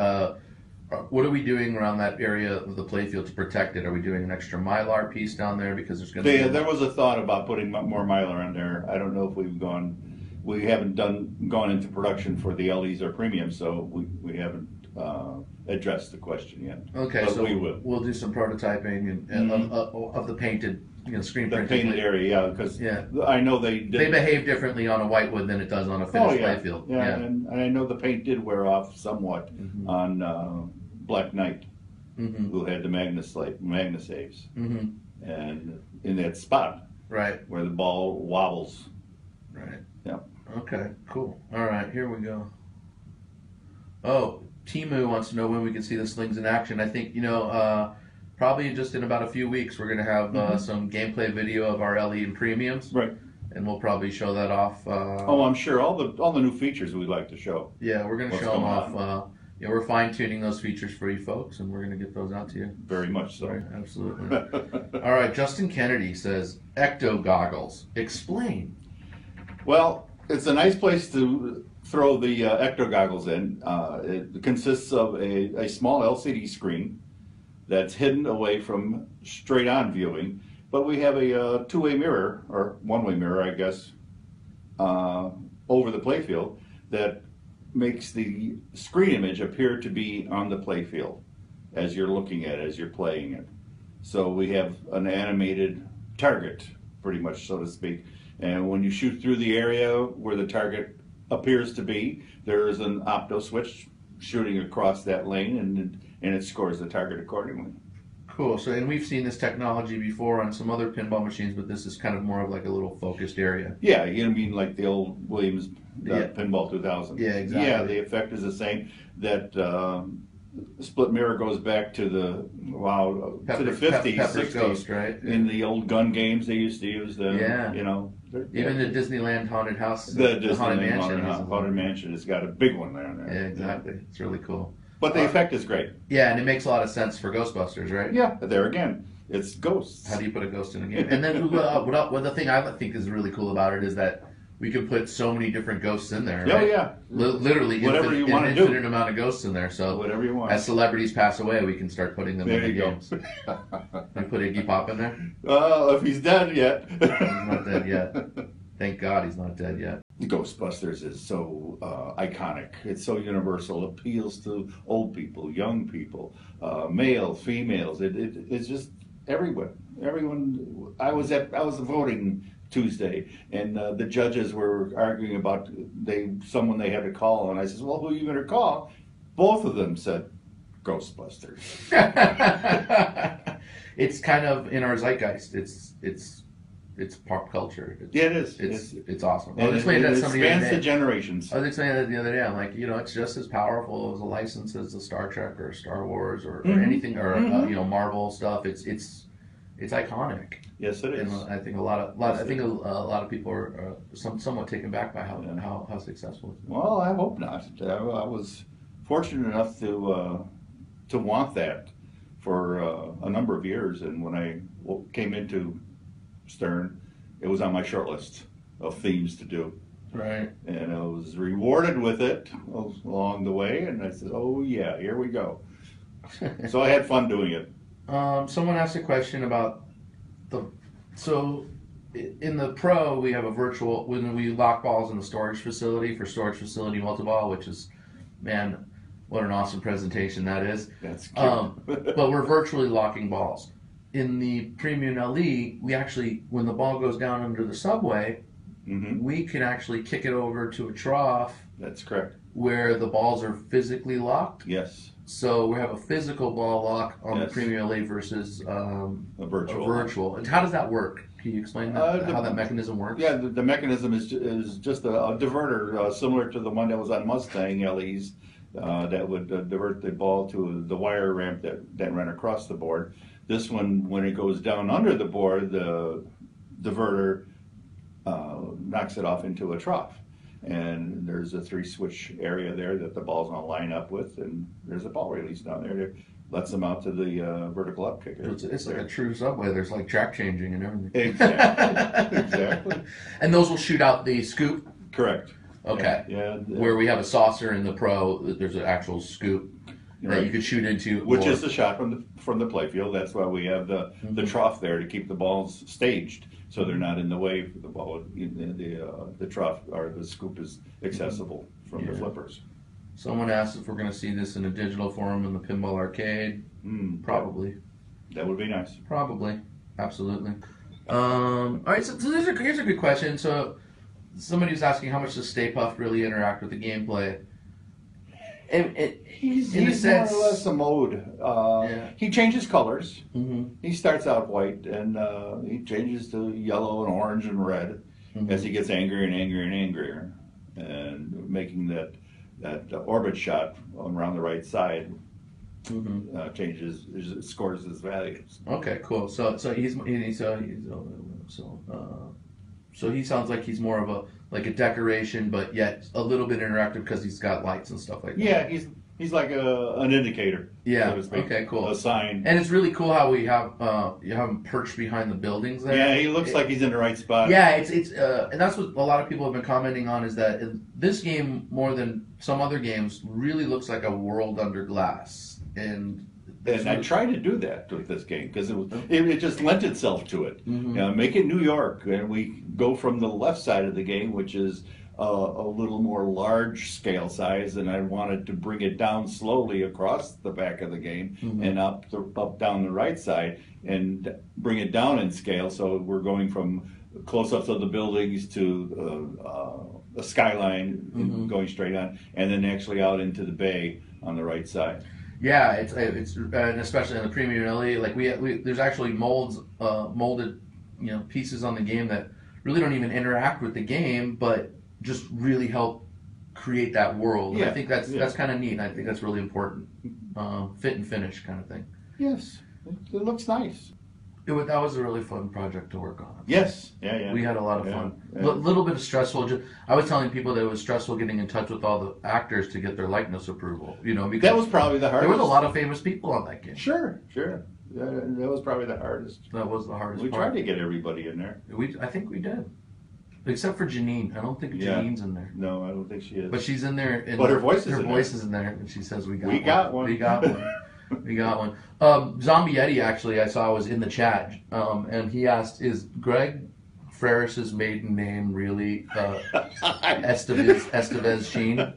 Uh, what are we doing around that area of the playfield to protect it? Are we doing an extra mylar piece down there because there's going to be there was a thought about putting more Mylar on there. I don't know if we've gone, we haven't done gone into production for the LEs or premium, so we, we haven't uh, addressed the question yet. Okay, but so we will. we'll do some prototyping and, and of, of, of the painted, you know, screen The printed. painted area, yeah, because Yeah. I know they did. They behave differently on a whitewood than it does on a Oh finished yeah, playfield. yeah, Yeah. And, and I know the paint did wear off somewhat Mhm. on uh, Black Knight, hmm who had the Magna like Magna saves, hmm and in that spot Right. where the ball wobbles. Right. Yeah. Okay. Cool. All right. Here we go. Oh, Timu wants to know when we can see the slings in action. I think you know. Uh, Probably just in about a few weeks, we're going to have uh, Mhm. some gameplay video of our LE and premiums, Right. and we'll probably show that off. Uh, Oh, I'm sure all the all the new features we'd like to show. Yeah, we're gonna show them off. Uh, yeah, we're fine tuning those features for you folks, and we're gonna get those out to you. Very much so. Right, absolutely. All right, Justin Kennedy says ecto goggles. Explain. Well, it's a nice place to throw the uh, ecto goggles in. Uh, it consists of a, a small LCD screen that's hidden away from straight on viewing, but we have a uh, two way mirror, or one way mirror, I guess, uh, over the playfield that makes the screen image appear to be on the playfield as you're looking at it, as you're playing it. So we have an animated target, pretty much, so to speak. And when you shoot through the area where the target appears to be, there is an opto switch shooting across that lane, and and it scores the target accordingly. Cool. So, and we've seen this technology before on some other pinball machines, but this is kind of more of like a little focused area. Yeah, you know, I mean like the old Williams uh, Yeah. Pinball 2000. Yeah, exactly. Yeah, the effect is the same. That um, split mirror goes back to the wow to the Pepper- Pep- 50s, Pepper's 60s. Ghost, right? In the old gun games, they used to use them. Yeah. you know. they're- Even the Disneyland haunted house, the Disneyland haunted mansion. Haunted, has Haunted, a little- Mansion has got a big one there. there. Yeah, exactly. It's really cool. But the Uh, effect is great. Yeah, and it makes a lot of sense for Ghostbusters, right? Yeah, there again, it's ghosts. How do you put a ghost in a game? And then uh, what, the thing I think is really cool about it is that we can put so many different ghosts in there. Oh, Right? yeah. Li- literally, Whatever infinite, you wanna an do. infinite amount of ghosts in there. So Whatever you want. As celebrities pass away, we can start putting them There in the you go. games. we put Iggy Pop in there. Well, if he's dead yet. he's not dead yet. Thank God he's not dead yet. Ghostbusters is so uh, iconic. It's so universal. Appeals to old people, young people, uh, male, females. It, it, it's just everyone. Everyone. I was at. I was voting Tuesday, and uh, the judges were arguing about they someone they had to call, and I said, "Well, who are you going to call?" Both of them said Ghostbusters. it's kind of in our zeitgeist. It's it's it's pop culture. It's, Yeah, it is. It's It's- it's, awesome. I was explaining that it to somebody the spans other the generations. I was explaining that the other day. I'm like, you know, it's just as powerful as a license as the Star Trek or Star Wars or, or Mhm. anything or uh, Mhm. you know Marvel stuff. It's it's it's iconic. Yes, it is. And I think a lot of lot, I think a, a lot of people are uh, some, somewhat taken back by how how, how successful. it's been. Well, I hope not. I, I was fortunate enough to uh, to want that for uh, a number of years, and when I came into Stern, it was on my short list of themes to do. Right. And I was rewarded with it along the way, and I said, "Oh yeah, here we go." so I had fun doing it. Um, someone asked a question about the so in the pro we have a virtual when we lock balls in the storage facility for storage facility multi-ball, which is man, what an awesome presentation that is. That's cute. Um, but we're virtually locking balls. In the premium LE, we actually when the ball goes down under the subway, we can actually kick it over to a trough. That's correct. Where the balls are physically locked. Yes. So we have a physical ball lock on Yes. the Premium LE versus um, A virtual. A virtual. And how does that work? Can you explain that? Uh, the- how that mechanism works? Yeah, the, the mechanism is, is just a, a diverter uh, similar to the one that was on Mustang LEs uh, that would uh, divert the ball to the wire ramp that, that ran across the board. This one, when it goes down under the board, the diverter uh, knocks it off into a trough. And there's a three switch area there that the ball's to line up with, and there's a ball release down there that lets them out to the uh, vertical up kicker. It's, it's like a true subway. There's like track changing and everything. Exactly. exactly. And those will shoot out the scoop. Correct. Okay. Yeah. yeah. Where we have a saucer in the pro, there's an actual scoop Right. you could shoot into. Which or- is the shot from the from the playfield. That's why we have the the trough there to keep the balls staged, so they're not in the way. for The ball, the the, uh, the trough or the scoop is accessible from the Yeah. flippers. Someone asked if we're going to see this in a digital form in the pinball arcade. Mm, Probably. That would be nice. Probably, absolutely. Um, all right, so, so here's, a, here's a good question. So somebody was asking how much does Stay Puft really interact with the gameplay? It, He's, in a he's sense, more or less a mode. Uh, Yeah. He changes colors. Mhm. He starts out white and uh, he changes to yellow and orange and red Mm-hmm. as he gets angrier and angrier and angrier, and making that that uh, orbit shot around the right side Mm-hmm. uh, changes scores his values. Okay, cool. So so he's he's so he's uh, so uh, so he sounds like he's more of a like a decoration, but yet a little bit interactive because he's got lights and stuff like that. Yeah, he's he's like a, an indicator. Yeah. so to speak. Okay. Cool. A sign. And it's really cool how we have uh you have him perched behind the buildings there. Yeah, he looks like he's in the right spot. Yeah, it's it's uh, and that's what a lot of people have been commenting on is that this game more than some other games really looks like a world under glass, and And I tried to do that with this game because it, was- it, it just lent itself to it. Mm-hmm. You know, make it New York, and we go from the left side of the game, which is a, a little more large scale size, and I wanted to bring it down slowly across the back of the game Mhm. and up the, up down the right side and bring it down in scale. So we're going from close-ups of the buildings to uh, uh, a skyline Mhm. going straight on, and then actually out into the bay on the right side. Yeah, it's it's and especially in the Premium LE, like we, we there's actually molds, uh, molded, you know, pieces on the game that really don't even interact with the game, but just really help create that world. And I think that's yeah. that's kind of neat. I think that's really important. Um, fit and finish kind of thing. Yes, it, it looks nice. It that was a really fun project to work on. Yes, yeah, yeah. We had a lot of Yeah, fun. A yeah. little bit of stressful. Just, I was telling people that it was stressful getting in touch with all the actors to get their likeness approval. You know, because That was probably the hardest. There was a lot of famous people on that game. Sure, sure. Uh, that was probably the hardest. That was the hardest. We part. tried to get everybody in there. We, I think we did, except for Janine. I don't think Yeah. Janine's in there, No, I don't think she is. but she's in there. In But her voice is her in voice is in there, and she says, "We got We one. got one. We got one. we got one." Um, Zombie Yeti actually, I saw was in the chat, um, and he asked, "Is Greg Ferris's maiden name really uh, Estevez Estevez Sheen?"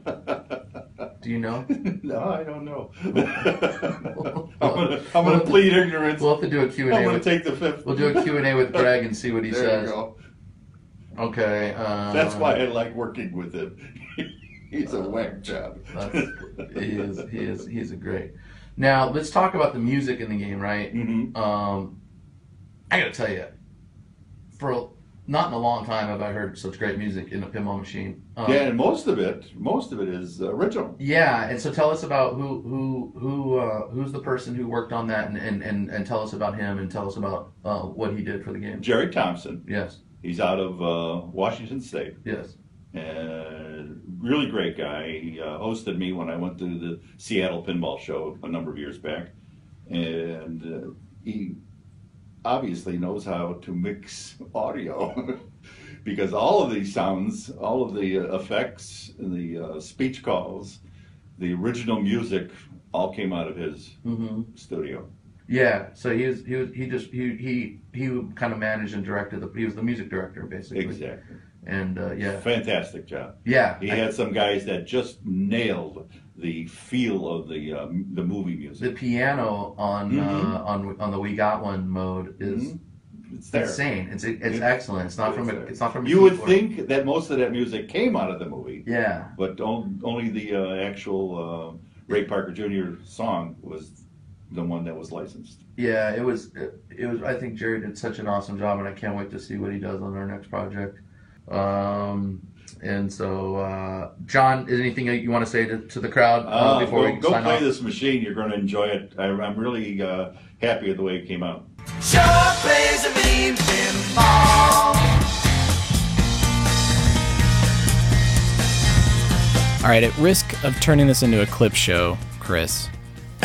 Do you know? no, I don't know. I'm gonna, I'm gonna plead ignorance. We'll have to do a Q and A. I'm gonna with- take the fifth. We'll do a Q and A with Greg and see what he there says. You go. Okay. Uh, That's why I like working with him. He's a whack job. He is. He is. He's a great. Now let's talk about the music in the game, right? Mm-hmm. Um, I gotta tell you, for not in a long time have I heard such great music in a pinball machine. Um, yeah, and most of it, most of it is original. Yeah, and so tell us about who who who uh, who's the person who worked on that, and, and, and, and tell us about him, and tell us about uh, what he did for the game. Jerry Thompson. Yes. He's out of uh, Washington State. Yes. And really great guy. He uh, hosted me when I went to the Seattle Pinball Show a number of years back, and uh, he obviously knows how to mix audio because all of these sounds, all of the uh, effects, the uh, speech calls, the original music, all came out of his hmm studio. Yeah, so he was he was he just he he he kind of managed and directed the he was the music director basically. Exactly. And uh, yeah, Fantastic job. Yeah, He I- had some guys that just nailed the feel of the uh, the movie music. the piano on Mhm. uh, on on the We Got One mode is Mhm. It's there. insane. It's it's It- excellent. It's not from a it's not from a You would think that most of that music came out of the movie. Yeah. But on, only the uh, actual uh, Ray Parker Jr. song was the one that was licensed. Yeah, it was. It, it was. I think Jerry did such an awesome job, and I can't wait to see what he does on our next project. Um, and so, uh, John, is anything you want to say to, to the crowd uh, Uh, before go we go sign play off? this machine. You're going to enjoy it. I, I'm really uh, happy with the way it came out. Sure plays a mean pinball. All right, at risk of turning this into a clip show, Chris,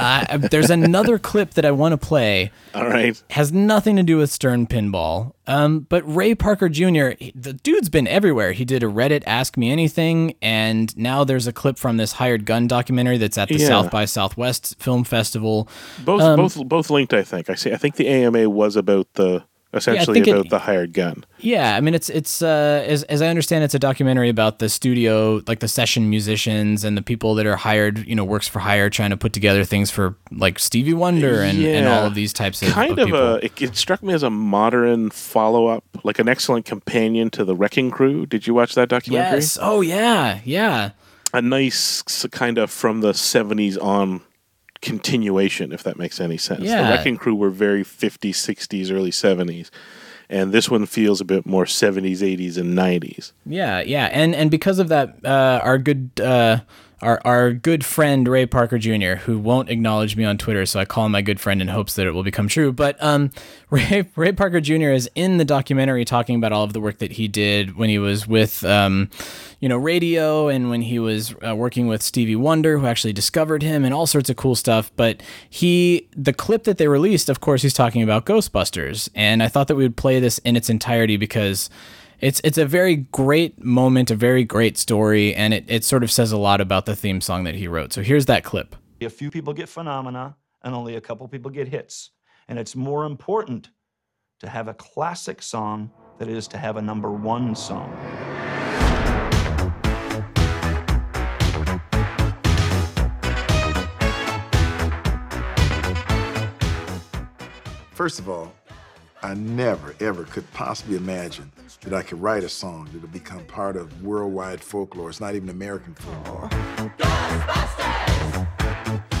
uh, there's another clip that I want to play. All right. Has nothing to do with Stern Pinball. Um, but Ray Parker Jr., he- the dude's been everywhere. He did a Reddit Ask Me Anything, and now there's a clip from this Hired Gun documentary that's at the Yeah. South by Southwest Film Festival. Both Um, both both linked. I think. I see. I think the AMA was about the essentially it- about the hired gun. Yeah, I mean it's it's uh, as as I understand it's a documentary about the studio, like the session musicians and the people that are hired, you know, works for hire, trying to put together things for like Stevie Wonder and, and all of these types of things. kind of, of, a. It, it struck me as a modern follow up, like an excellent companion to the Wrecking Crew. Did you watch that documentary? Yes. Oh yeah. Yeah. A nice kind of from the seventies on continuation, if that makes any sense. Yeah. The Wrecking Crew were very 50s, 60s, early 70s. And this one feels a bit more 70s, 80s, and 90s. Yeah, yeah, and and because of that, uh, our good uh, our our good friend Ray Parker Jr., who won't acknowledge me on Twitter, so I call him my good friend in hopes that it will become true. But um, Ray Ray Parker Jr. is in the documentary talking about all of the work that he did when he was with um, you know radio and when he was uh, working with Stevie Wonder, who actually discovered him, and all sorts of cool stuff. But he the clip that they released, of course, he's talking about Ghostbusters, and I thought that we would play this in its entirety because it's it's a very great moment, a very great story, and it, it sort of says a lot about the theme song that he wrote. So here's that clip. A few people get phenomena, and only a couple people get hits. And it's more important to have a classic song than it is to have a number one song. First of all, I never, ever could possibly imagine that I could write a song that would become part of worldwide folklore. It's not even American folklore.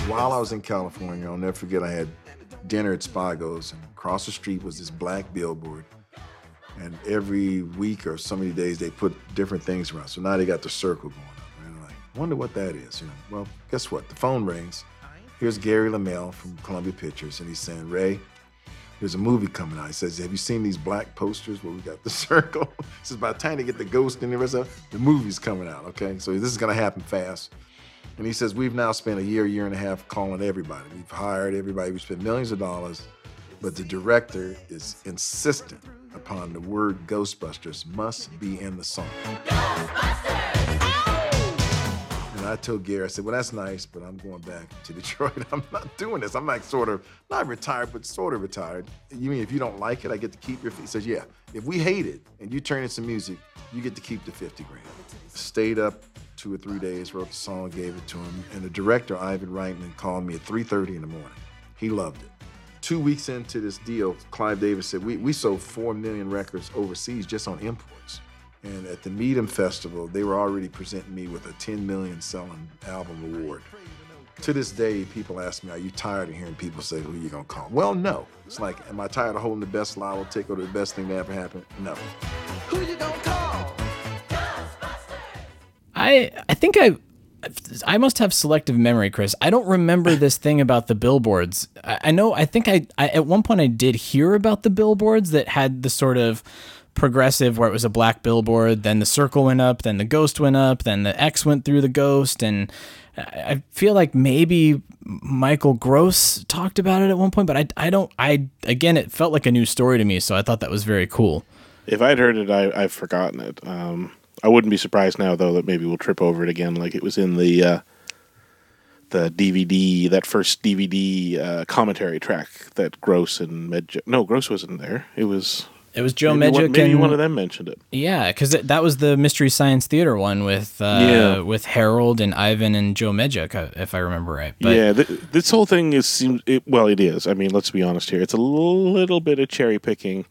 While I was in California, I'll never forget I had dinner at Spago's, and across the street was this black billboard. And every week or so many days, they put different things around. So now they got the circle going on. And I'm like, wonder what that is. You know, well, guess what? The phone rings. Here's Gary LeMel from Columbia Pictures, and he's saying, Ray, there's a movie coming out. He says, Have you seen these black posters where we got the circle? he says, By the time they get the ghost and the rest of the movie's coming out, okay? So this is gonna happen fast. And he says, We've now spent a year, year and a half calling everybody. We've hired everybody, we've spent millions of dollars, but the director is insistent upon the word Ghostbusters must be in the song. And I told Gary, I said, well, that's nice, but I'm going back to Detroit. I'm not doing this. I'm like sort of, not retired, but sort of retired. You mean if you don't like it, I get to keep your, he says, yeah, if we hate it and you turn it some music, you get to keep the 50 grand. Stayed up two or three days, wrote the song, gave it to him. And the director, Ivan Reitman, called me at 3.30 in the morning. He loved it. Two weeks into this deal, Clive Davis said, we, we sold 4 million records overseas just on imports. And at the MIDEM Festival, they were already presenting me with a 10 million selling album award. To this day, people ask me, Are you tired of hearing people say, Who you gonna call? Well, no. It's like, Am I tired of holding the best lotto ticket or the best thing that ever happened? No. Who you gonna call? I I think I I must have selective memory, Chris. I don't remember this thing about the billboards. I, I know. I think I, I at one point I did hear about the billboards that had the sort of progressive where it was a black billboard. Then the circle went up. Then the ghost went up. Then the X went through the ghost. And I feel like maybe Michael Gross talked about it at one point, but I I don't. I again, it felt like a new story to me, so I thought that was very cool. If I'd heard it, I, I've forgotten it. Um, I wouldn't be surprised now, though, that maybe we'll trip over it again, like it was in the uh, the DVD, that first DVD uh, commentary track that Gross and Medj. No, Gross wasn't there. It was. It was Joe maybe one, maybe and- one of them mentioned it. Yeah, because that was the Mystery Science Theater one with uh, Yeah. with Harold and Ivan and Joe Medjuck, uh, if I remember right. But yeah, th- this whole thing is seems it, well. It is. I mean, let's be honest here. It's a little bit of cherry picking.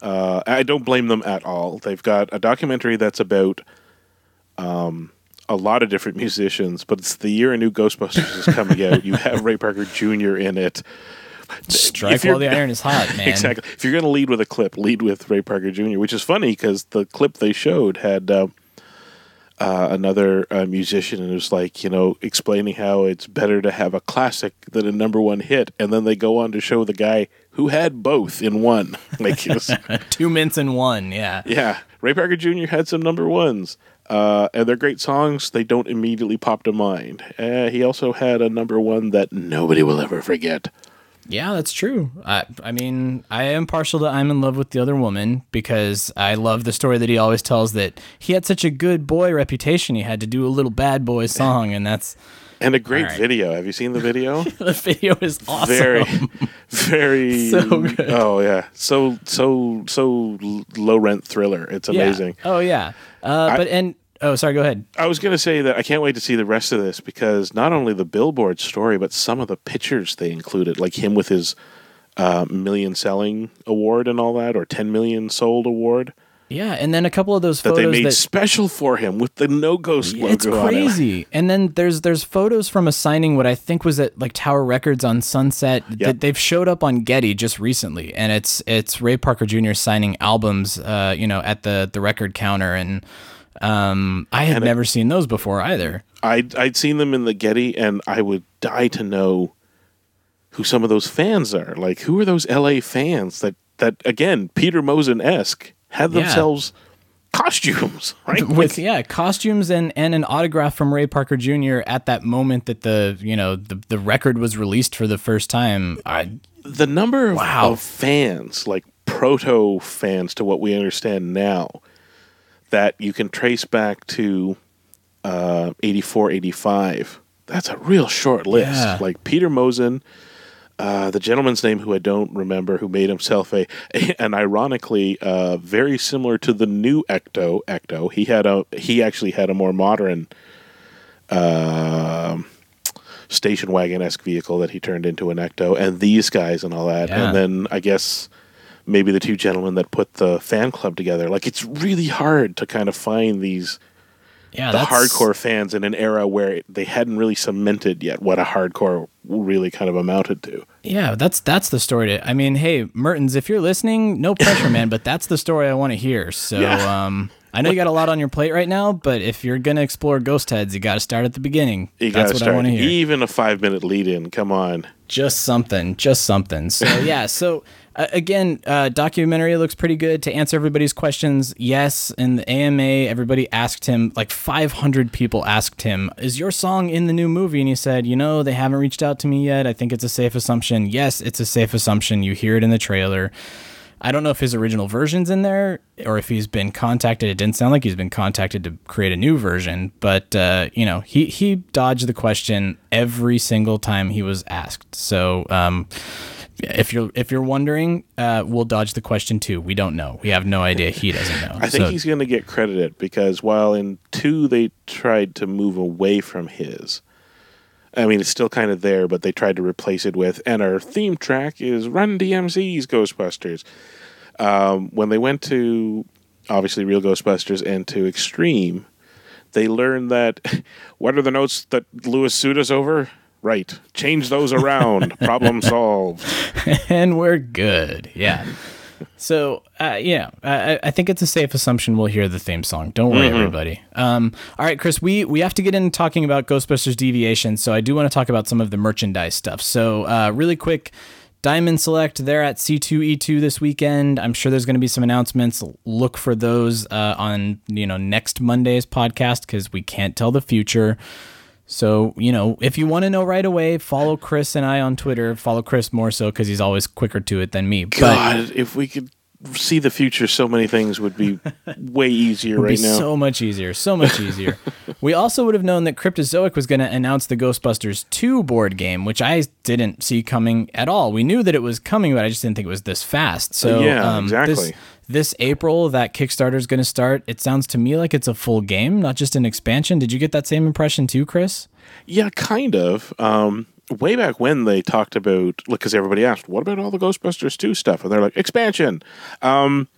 Uh, I don't blame them at all. They've got a documentary that's about um, a lot of different musicians, but it's the year a new Ghostbusters is coming out. You have Ray Parker Jr. in it. Strike while the iron is hot, man. exactly. If you're going to lead with a clip, lead with Ray Parker Jr., which is funny because the clip they showed had uh, uh, another uh, musician and it was like, you know, explaining how it's better to have a classic than a number one hit. And then they go on to show the guy who had both in one. Like, it was, two mints in one. Yeah. yeah. Ray Parker Jr. had some number ones. Uh, and they're great songs. They don't immediately pop to mind. Uh, he also had a number one that nobody will ever forget. Yeah, that's true. I, I mean, I am partial to I'm in love with the other woman because I love the story that he always tells that he had such a good boy reputation. He had to do a little bad boy song, and that's And a great All right. video. Have you seen the video? the video is awesome. Very, very. So good. Oh yeah, so so so low rent thriller. It's Yeah. amazing. Oh yeah. Uh, I- but and oh, sorry. Go ahead. I was gonna say that I can't wait to see the rest of this because not only the billboard story, but some of the pictures they included, like him with his uh, million selling award and all that, or ten million sold award Yeah, and then a couple of those photos. that photos they made that special for him with the No Ghost logo. It's on it. crazy. And then there's there's photos from a signing what I think was at like Tower Records on Sunset that they've showed up on Getty just recently, and it's it's Ray Parker Jr. signing albums, uh, you know, at the the record counter, and um, I had And it- never seen those before either. I'd I'd seen them in the Getty, and I would die to know who some of those fans are. Like, who are those LA fans that that again Peter Mosen esque had Yeah. themselves costumes, right? With yeah, costumes and and an autograph from Ray Parker Jr. at that moment that the you know the the record was released for the first time. I the number of, Wow. of fans, like proto fans to what we understand now, that you can trace back to uh, 84, 85. That's a real short list. Yeah. Like Peter Mosen, uh, the gentleman's name who I don't remember, who made himself a, and ironically, uh, very similar to the new Ecto. Ecto. He had a he actually had a more modern um station wagon esque vehicle that he turned into an Ecto, and these guys and all that, Yeah. and then I guess maybe the two gentlemen that put the fan club together. Like it's really hard to kind of find these Yeah, the that's- hardcore fans in an era where they hadn't really cemented yet what a hardcore really kind of amounted to. Yeah, that's that's the story. To, I mean, hey, Mertens, if you're listening, no pressure, man, but that's the story I want to hear. So, Yeah. um, I know you got a lot on your plate right now, but if you're gonna explore ghost heads, you got to start at the beginning. You that's what I want to hear. even a five minute lead in. Come on. just something just something so yeah so uh, again uh, documentary looks pretty good to answer everybody's questions. Yes in the ama everybody asked him like 500 people asked him is your song in the new movie? And he said you know they haven't reached out to me yet. I think it's a safe assumption. Yes it's a safe assumption. You hear it in the trailer. I don't know if his original version's in there or if he's been contacted. It didn't sound like he's been contacted to create a new version, but uh, you know, he he dodged the question every single time he was asked. So um, if you're if you're wondering, uh, we'll dodge the question too. We don't know. We have no idea. He doesn't know. I think So- he's going to get credited because while in two they tried to move away from his, I mean it's still kind of there, but they tried to replace it with, and our theme track is Run DMC's Ghostbusters. Um, when they went to obviously Real Ghostbusters and to Extreme, they learned that what are the notes that Lewis sued us over? Right, change those around. Problem solved. and we're good. Yeah. So, uh, yeah, I, I think it's a safe assumption we'll hear the theme song. Don't worry, Mhm. everybody. Um, all right, Chris, we, we have to get into talking about Ghostbusters Deviation, so I do want to talk about some of the merchandise stuff. So, uh, really quick, Diamond Select, they're at C2E2 this weekend. I'm sure there's going to be some announcements. Look for those uh, on you know next Monday's podcast because we can't tell the future. So, you know, if you want to know right away, follow Chris and I on Twitter. Follow Chris more so because he's always quicker to it than me. God, if we could see the future, so many things would be way easier would right be now. so much easier, so much easier. we also would have known that Cryptozoic was going to announce the Ghostbusters 2 board game, which I didn't see coming at all. We knew that it was coming, but I just didn't think it was this fast. So Yeah, um, exactly. This, this April, that Kickstarter is going to start. It sounds to me like it's a full game, not just an expansion. Did you get that same impression too, Chris? Yeah, kind of. Um, way back when they talked about, because everybody asked, what about all the Ghostbusters 2 stuff? And they're like, expansion. Um,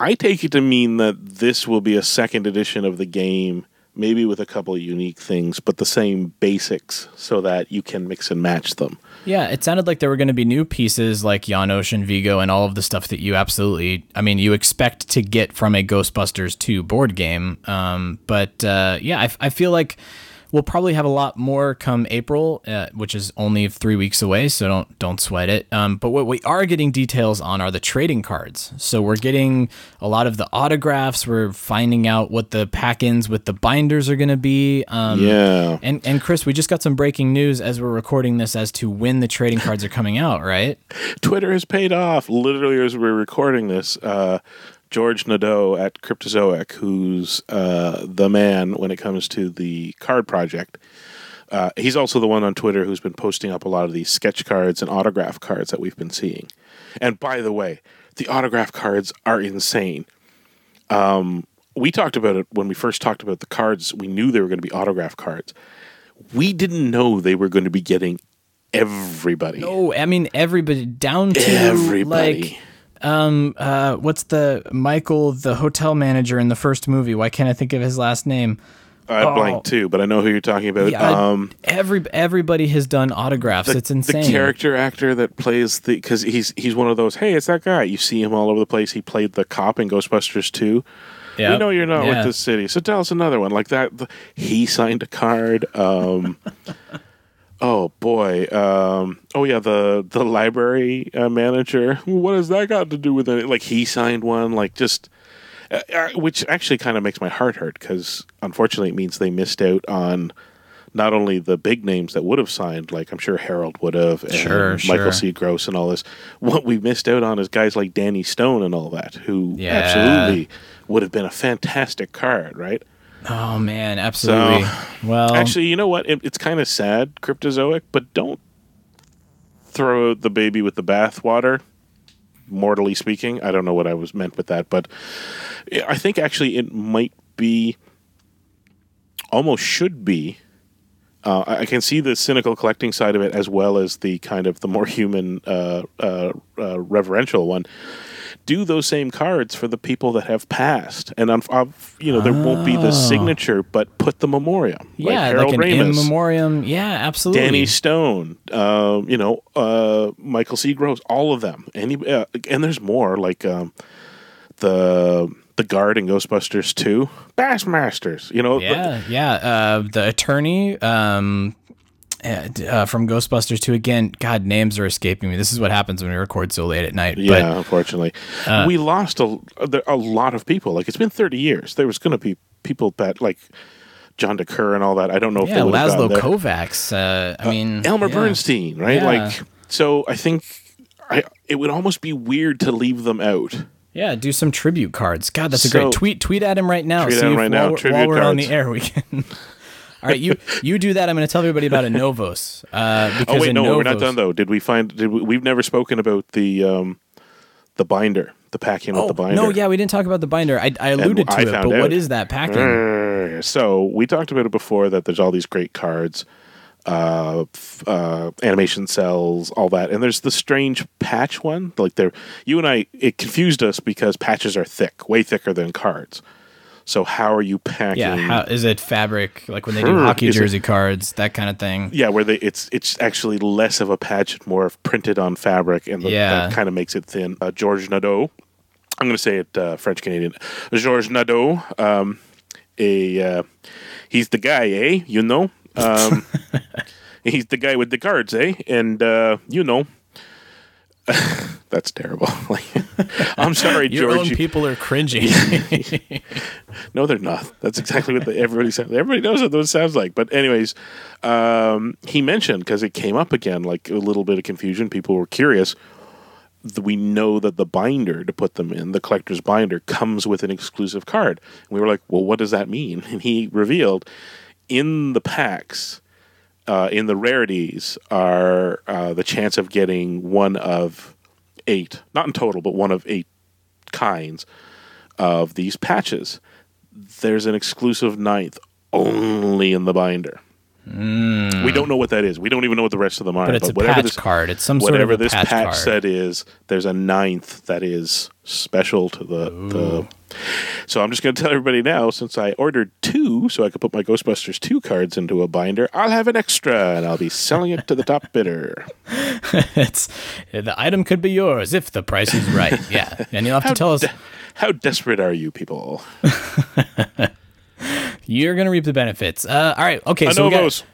I take it to mean that this will be a second edition of the game, maybe with a couple of unique things, but the same basics so that you can mix and match them. Yeah, it sounded like there were going to be new pieces like Janosz and Vigo and all of the stuff that you absolutely, I mean, you expect to get from a Ghostbusters 2 board game. Um, but uh, yeah, I, I feel like we'll probably have a lot more come April, uh, which is only three weeks away, so don't don't sweat it. Um, but what we are getting details on are the trading cards. So we're getting a lot of the autographs. We're finding out what the pack-ins with the binders are going to be. Um, Yeah. And and Chris, we just got some breaking news as we're recording this as to when the trading cards are coming out, right? Twitter has paid off. Literally, as we're recording this, uh, George Nadeau at Cryptozoic, who's uh, the man when it comes to the card project, uh, he's also the one on Twitter who's been posting up a lot of these sketch cards and autograph cards that we've been seeing. And by the way, the autograph cards are insane. Um, we talked about it when we first talked about the cards. We knew they were going to be autograph cards. We didn't know they were going to be getting everybody. No, I mean everybody down to Everybody. like um uh what's the Michael the hotel manager in the first movie? Why can't I think of his last name? I Oh. blank too, but I know who you're talking about. Yeah, um, Every everybody has done autographs. the, it's insane. The character actor that plays the because he's he's one of those. Hey, it's that guy. You see him all over the place. He played the cop in Ghostbusters too. 2. We know you're not Yeah. with this city, so tell us another one like that. the- he signed a card. Um, oh boy. Um, oh yeah, the the library uh, manager. What has that got to do with it? Like he signed one. Like just. Uh, uh, which actually kind of makes my heart hurt because unfortunately it means they missed out on not only the big names that would have signed, like I'm sure Harold would have, and Sure, Michael sure. C. Gross and all this. What we missed out on is guys like Danny Stone and all that, who Yeah. absolutely would have been a fantastic card, right? Oh man, absolutely. well, Actually, you know what? It, it's kind of sad, Cryptozoic, but don't throw the baby with the bathwater. Mortally speaking, I don't know what I was meant with that, but I think actually it might be, almost should be, uh, I I can see the cynical collecting side of it as well as the kind of the more human, uh, uh, uh, reverential one. Do those same cards for the people that have passed, and um, uh, you know there won't be the Oh. signature, but put the memoriam. like yeah, Harold like an in Ramis, memoriam. Yeah, absolutely. Danny Stone, um, you know, uh, Michael C. Gross, all of them. Any uh, and there's more like um, the the guard in Ghostbusters two, Bassmasters. You know, Yeah, yeah. Uh, the attorney um, uh, uh, from Ghostbusters 2 again. God, names are escaping me. This is what happens when we record so late at night. Yeah, unfortunately, uh, we lost a a lot of people. Like it's been thirty years. There was going to be people that like John DeCuir and all that. I don't know But if yeah, they Laszlo. Kovacs. Uh, I mean, Elmer yeah. Bernstein, right? Yeah. Like so. I think I it would almost be weird to leave them out. Yeah, do some tribute cards. God, that's a So- great tweet. Tweet at him right now. Tweet at See him if right now, we're- tribute while we're on the air, we can. All right, you you do that. I'm going to tell everybody about Anovos. Uh, because Oh wait, no, we're not done though. Did we find? Did we, we've never spoken about the um, the binder, the packing with Oh the binder? no, yeah, we didn't talk about the binder. I, I And alluded to I it, but what out. is that packing? So we talked about it before that there's all these great cards, uh, f- uh, animation cells, all that, and there's the strange patch one. Like there, you and I, it confused us because patches are thick, way thicker than cards. So how are you packing? Yeah, how, is it fabric like when they do hockey is it- jersey cards, that kind of thing? Yeah, where they it's it's actually less of a patch, and more of printed on fabric, and the, Yeah. that kind of makes it thin. Uh, George Nadeau, I'm going to say it uh, French Canadian. George Nadeau, um, a uh, he's the guy, eh? You know, um, he's the guy with the cards, eh? And uh, you know. That's terrible. I'm sorry, Your George. own you- people are cringing. no, they're not. That's exactly what the, everybody said. Everybody knows what those sounds like. But anyways, um, he mentioned because it came up again, like a little bit of confusion. People were curious. We know that the binder to put them in, the collector's binder, comes with an exclusive card. And we were like, well, what does that mean? And he revealed in the packs, uh, in the rarities, are uh, the chance of getting one of eight, not in total, but one of eight kinds of these patches. There's an exclusive ninth only in the binder. Mm. We don't know what that is. We don't even know what the rest of them are. But it's a whatever patch this, card. It's some sort of whatever this patch patch card. set is. There's a ninth that is special to the, the. So I'm just going to tell everybody now, since I ordered two, so I could put my Ghostbusters two cards into a binder. I'll have an extra, and I'll be selling it to the top bidder. it's the item could be yours if the price is right. Yeah, and you'll have to tell us. de- how desperate are you people? You're gonna reap the benefits. Uh, all right, okay. So we got Novos.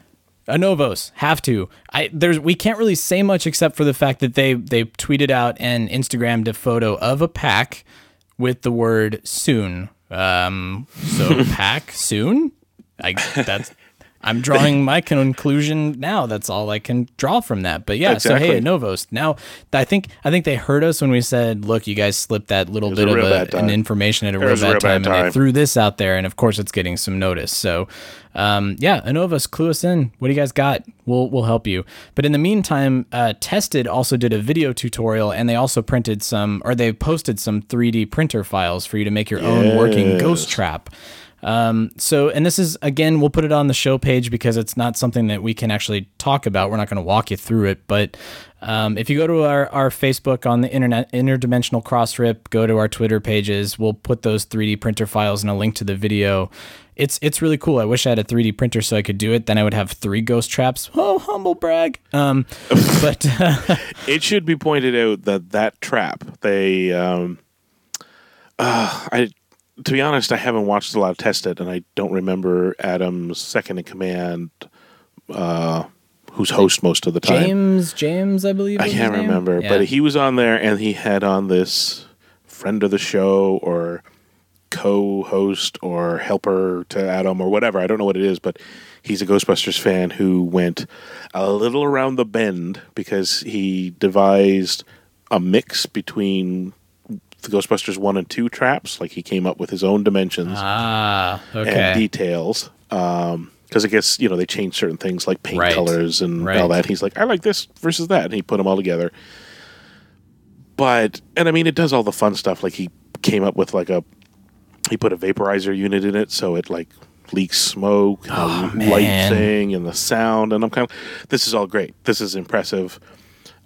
Anovos have to. I there's we can't really say much except for the fact that they they tweeted out and Instagrammed a photo of a pack with the word soon. Um, so pack soon. I that's. I'm drawing my conclusion now. That's all I can draw from that. But yeah, so Exactly. hey, Novos. Now, I think I think they heard us when we said, "Look, you guys slipped that little bit of a, an information at a It real bad real bad time," and they threw this out there, and of course, it's getting some notice. So, um, yeah, Anovos, clue us in. What do you guys got? We'll we'll help you. But in the meantime, uh, Tested also did a video tutorial, and they also printed some, or they posted some 3D printer files for you to make your own working ghost trap. Um, so, and this is again, we'll put it on the show page because it's not something that we can actually talk about. We're not going to walk you through it, but um, if you go to our, our Facebook on the internet, interdimensional cross rip, go to our Twitter pages. We'll put those 3D printer files and a link to the video. It's it's really cool. I wish I had a 3D printer so I could do it. Then I would have three ghost traps. Oh, humble brag. Um, but uh, it should be pointed out that that trap they um uh, I to be honest I haven't watched a lot of tested and I don't remember Adam's second in command uh who's host most of the time James, James, I believe. I can't remember Yeah. but he was on there and he had on this friend of the show or co-host or helper to Adam or whatever I don't know what it is but he's a Ghostbusters fan who went a little around the bend because he devised a mix between the Ghostbusters 1 and 2 traps like he came up with his own dimensions ah, okay. and details um because I guess you know they changed certain things like paint Right. colors and Right. all that. He's like, I like this versus that, and he put them all together. But and I mean, it does all the fun stuff. Like he came up with like a he put a vaporizer unit in it, so it like leaks smoke, Oh, light thing, and the sound. And I'm kind of, this is all great. This is impressive.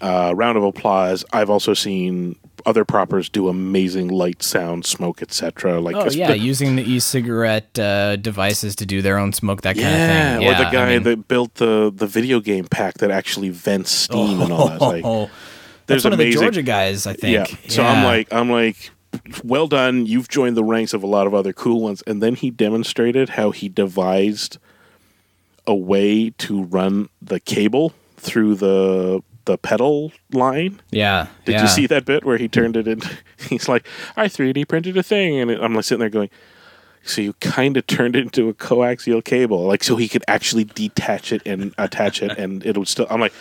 Uh, round of applause. I've also seen other proppers do amazing light, sound, smoke, etc. Like Oh yeah, using the e-cigarette uh, devices to do their own smoke, that kind yeah, of thing. Yeah, or the I guy mean- that built the the video game pack that actually vents steam and all that. Like, Oh, there's that's one of the Georgia guys, I think. Yeah. So I'm like, I'm like, well done. You've joined the ranks of a lot of other cool ones. And then he demonstrated how he devised a way to run the cable through the the pedal line. Yeah. Did yeah. you see that bit where he turned it into? He's like, I 3D printed a thing, and I'm like sitting there going. So you kind of turned it into a coaxial cable, like so he could actually detach it and attach it, and it would still. I'm like,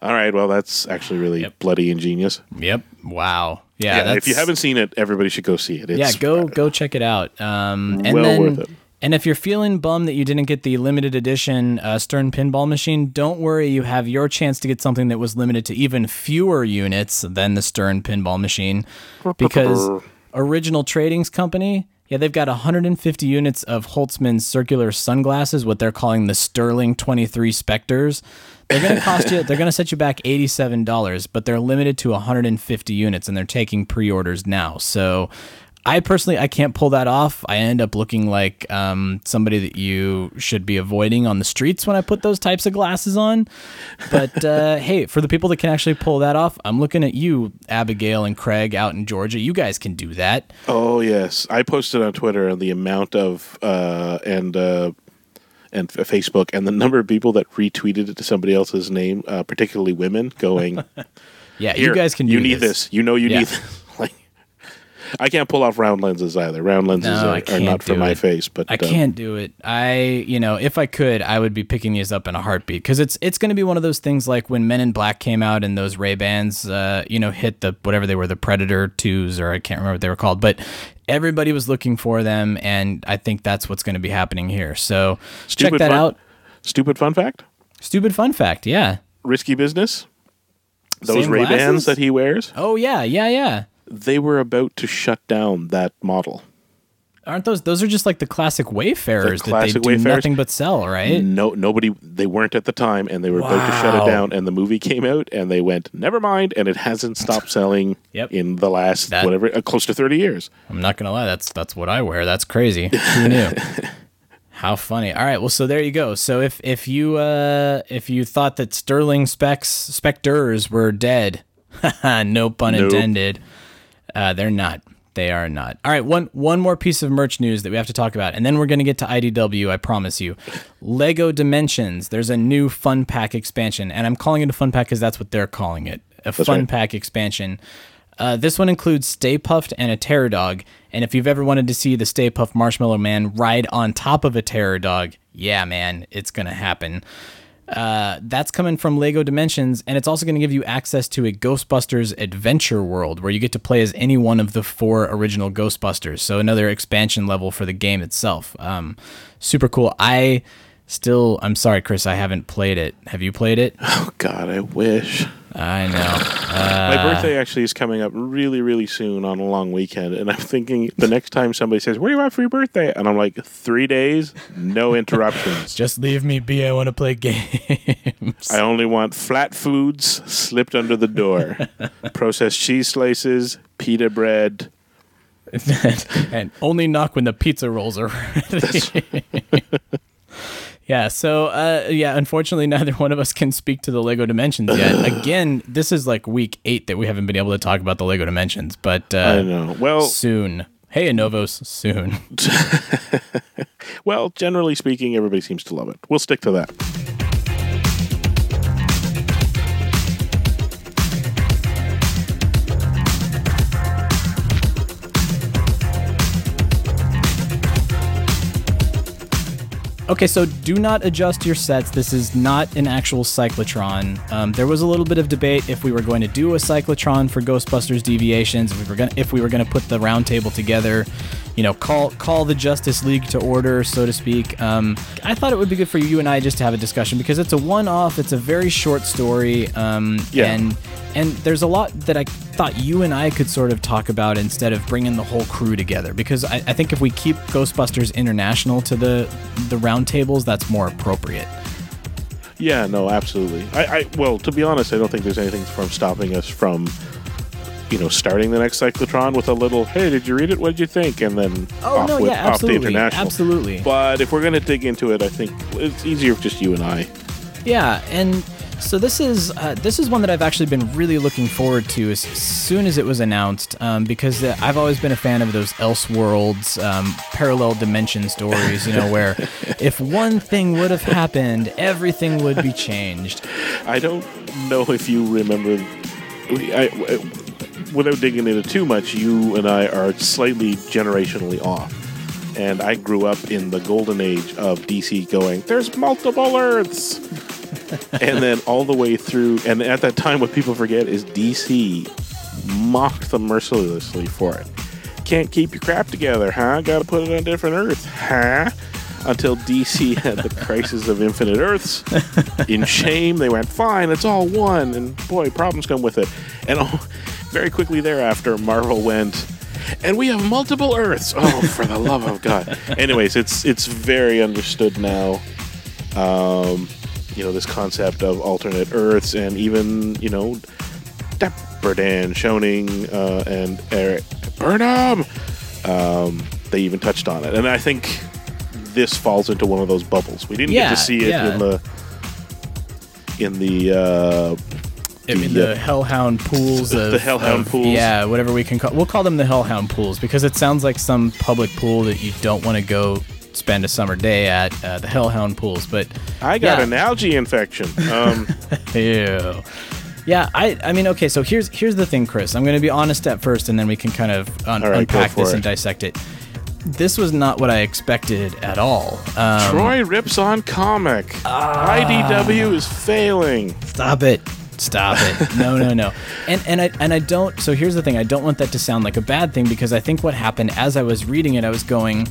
all right, well that's actually really bloody ingenious. Yep. Wow. Yeah. that's, if you haven't seen it, everybody should go see it. It's yeah, go go check it out. Um, and well then, worth it. And if you're feeling bummed that you didn't get the limited edition uh, Stern pinball machine, don't worry. You have your chance to get something that was limited to even fewer units than the Stern pinball machine, because Original Tradings Company. Yeah, they've got 150 units of Holtzmann's circular sunglasses, what they're calling the Sterling 23 Spectres. They're going to cost you, they're going to set you back $87, but they're limited to 150 units and they're taking pre orders now. So I personally, I can't pull that off. I end up looking like um, somebody that you should be avoiding on the streets when I put those types of glasses on. But uh, hey, for the people that can actually pull that off, I'm looking at you, Abigail and Craig out in Georgia. You guys can do that. Oh yes, I posted on Twitter the amount of uh, and uh, and f- Facebook and the number of people that retweeted it to somebody else's name, uh, particularly women, going, Yeah, you guys can. You do need this. this. You know you Yeah. need this." I can't pull off round lenses either. Round lenses No, are, are can't for my it. face. But I uh, can't do it. I, you know, if I could, I would be picking these up in a heartbeat because it's it's going to be one of those things like when Men in Black came out and those Ray Bans, uh, you know, hit the whatever they were, the Predator twos or I can't remember what they were called, but everybody was looking for them, and I think that's what's going to be happening here. So check that fun- out. Stupid fun fact: Stupid fun fact, yeah. risky business. Those Ray? Bans that he wears, Oh yeah, yeah, yeah. They were about to shut down that model. Aren't those those are just like the classic Wayfarers The that they classic do Wayfarers. nothing but sell, right? No, nobody. They weren't at the time, and they were about to shut it down. And the movie came out, and they went, "Never mind." And it hasn't stopped selling Yep. in the last That- whatever, uh, close to thirty years. I'm not gonna lie, that's that's what I wear. That's crazy. Who knew? How funny. All right, well, so there you go. So if if you uh if you thought that Sterling specs specters were dead, no pun Nope. intended, uh, they're not. They are not. All right, one one more piece of merch news that we have to talk about, and then we're gonna get to IDW. I promise you. Lego Dimensions. There's a new Fun Pack expansion, and I'm calling it a Fun Pack because that's what they're calling it. A Fun right. Pack expansion. Uh, this one includes Stay Puft and a Terror Dog. And if you've ever wanted to see the Stay Puft Marshmallow Man ride on top of a Terror Dog, yeah, man, it's going to happen. Uh, that's coming from Lego Dimensions, and it's also going to give you access to a Ghostbusters adventure world where you get to play as any one of the four original Ghostbusters. So another expansion level for the game itself. Um, super cool. I still, I'm sorry, Chris, I haven't played it. Have you played it? Oh God, I wish. I know. Uh, My birthday actually is coming up really, really soon on a long weekend, and I'm thinking the next time somebody says, "What do you want for your birthday?" and I'm like, three days, no interruptions. Just leave me be. I want to play games. I only want flat foods slipped under the door, processed cheese slices, pita bread. and only knock when the pizza rolls are ready. Yeah, so uh, yeah, unfortunately, neither one of us can speak to the Lego Dimensions yet. Again, this is like week eight that we haven't been able to talk about the Lego Dimensions, but uh, I know. Well, soon. Hey, Anovos, soon. well, generally speaking, everybody seems to love it. We'll stick to that. Okay, so do not adjust your sets. This is not an actual cyclotron. Um, there was a little bit of debate if we were going to do a cyclotron for Ghostbusters Deviations. If we were going, if we were going to put the roundtable together, you know, call call the Justice League to order, so to speak. Um, I thought it would be good for you and I just to have a discussion because it's a one-off. It's a very short story, um, Yeah. and and there's a lot that I thought you and I could sort of talk about instead of bringing the whole crew together. Because I, I think if we keep Ghostbusters International to the the roundtables, that's more appropriate. Yeah, no, absolutely. I, I well, to be honest, I don't think there's anything from stopping us from, you know, starting the next cyclotron with a little, "Hey, did you read it? What did you think?" and then Oh, off no, with yeah, off the absolutely, international. absolutely. But if we're gonna dig into it, I think it's easier if just you and I. Yeah, and so this is uh, this is one that I've actually been really looking forward to as soon as it was announced um, because uh, I've always been a fan of those Elseworlds um, parallel dimension stories. You know, where if one thing would have happened, everything would be changed. I don't know if you remember. I, I- without digging into too much, you and I are slightly generationally off. And I grew up in the golden age of DC going, there's multiple Earths. And then all the way through, and at that time, what people forget is DC mocked them mercilessly for it. Can't keep your crap together, huh? Gotta put it on different Earth, huh? Until DC had the Crisis of Infinite Earths. In shame, they went, fine, it's all one. And boy, problems come with it. And oh, very quickly thereafter, Marvel went, and we have multiple Earths. Oh, for the love of God. Anyways, it's it's very understood now. Um, you know, this concept of alternate Earths and even, you know, Dapper Dan Schoening uh, and Eric Burnham. Um, they even touched on it. And I think this falls into one of those bubbles. We didn't Yeah, get to see it yeah. in the in the uh, I mean, the Hellhound pools. The Hellhound of- pools. Yeah, whatever we can call. We'll call them the Hellhound pools because it sounds like some public pool that you don't want to go spend a summer day at. Uh, the Hellhound pools, but I got yeah. an algae infection. Um, Ew. Yeah, I I mean, okay, so here's here's the thing, Chris. I'm going to be honest at first, and then we can kind of un- right, unpack this it. and dissect it. This was not what I expected at all. Um, Troy rips on comic. IDW is failing. Stop it. Stop it. No, no, no. And and I and I don't so here's the thing, I don't want that to sound like a bad thing because I think what happened as I was reading it, I was going,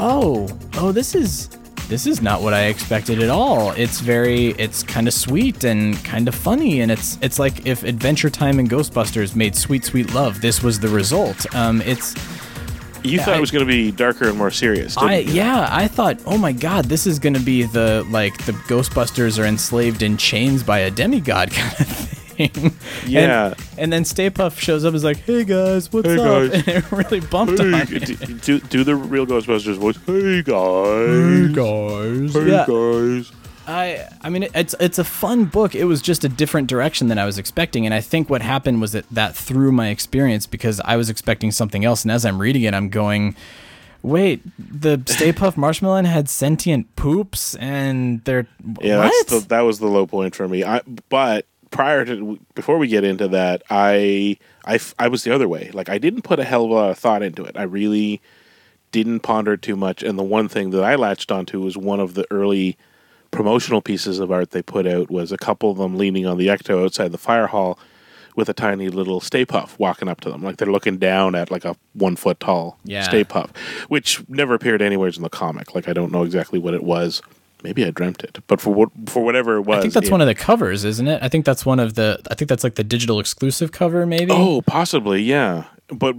"Oh, oh, this is this is not what I expected at all. It's very it's kind of sweet and kind of funny and it's it's like if Adventure Time and Ghostbusters made Sweet Sweet Love, this was the result. Um it's You thought I- it was going to be darker and more serious, didn't I you? yeah, I thought, oh my god, this is gonna be the like the Ghostbusters are enslaved in chains by a demigod kind of thing. Yeah. And, and then Stay Puff shows up and is like, hey guys, what's Hey, up? guys. And it really bumped Hey, on do, do, do the real Ghostbusters voice. Hey guys. guys. Hey Yeah. guys. I I mean it's it's a fun book. It was just a different direction than I was expecting, and I think what happened was that that threw my experience because I was expecting something else, and as I'm reading it, I'm going, wait, the Stay Puff Marshmallow had sentient poops, and they're Yeah, what? that's the, that was the low point for me. I but prior to before we get into that, I, I I was the other way. Like I didn't put a hell of a lot of thought into it. I really didn't ponder too much. And the one thing that I latched onto was one of the early promotional pieces of art they put out was a couple of them leaning on the ecto outside the fire hall with a tiny little Stay Puff walking up to them, like they're looking down at like a one foot tall Yeah. Stay Puff, which never appeared anywhere in the comic. Like I don't know exactly what it was. Maybe I dreamt it, but for what for whatever it was, I think that's it- one of the covers, isn't it? I think that's one of the. I think that's like the digital exclusive cover, maybe. Oh, possibly, yeah. But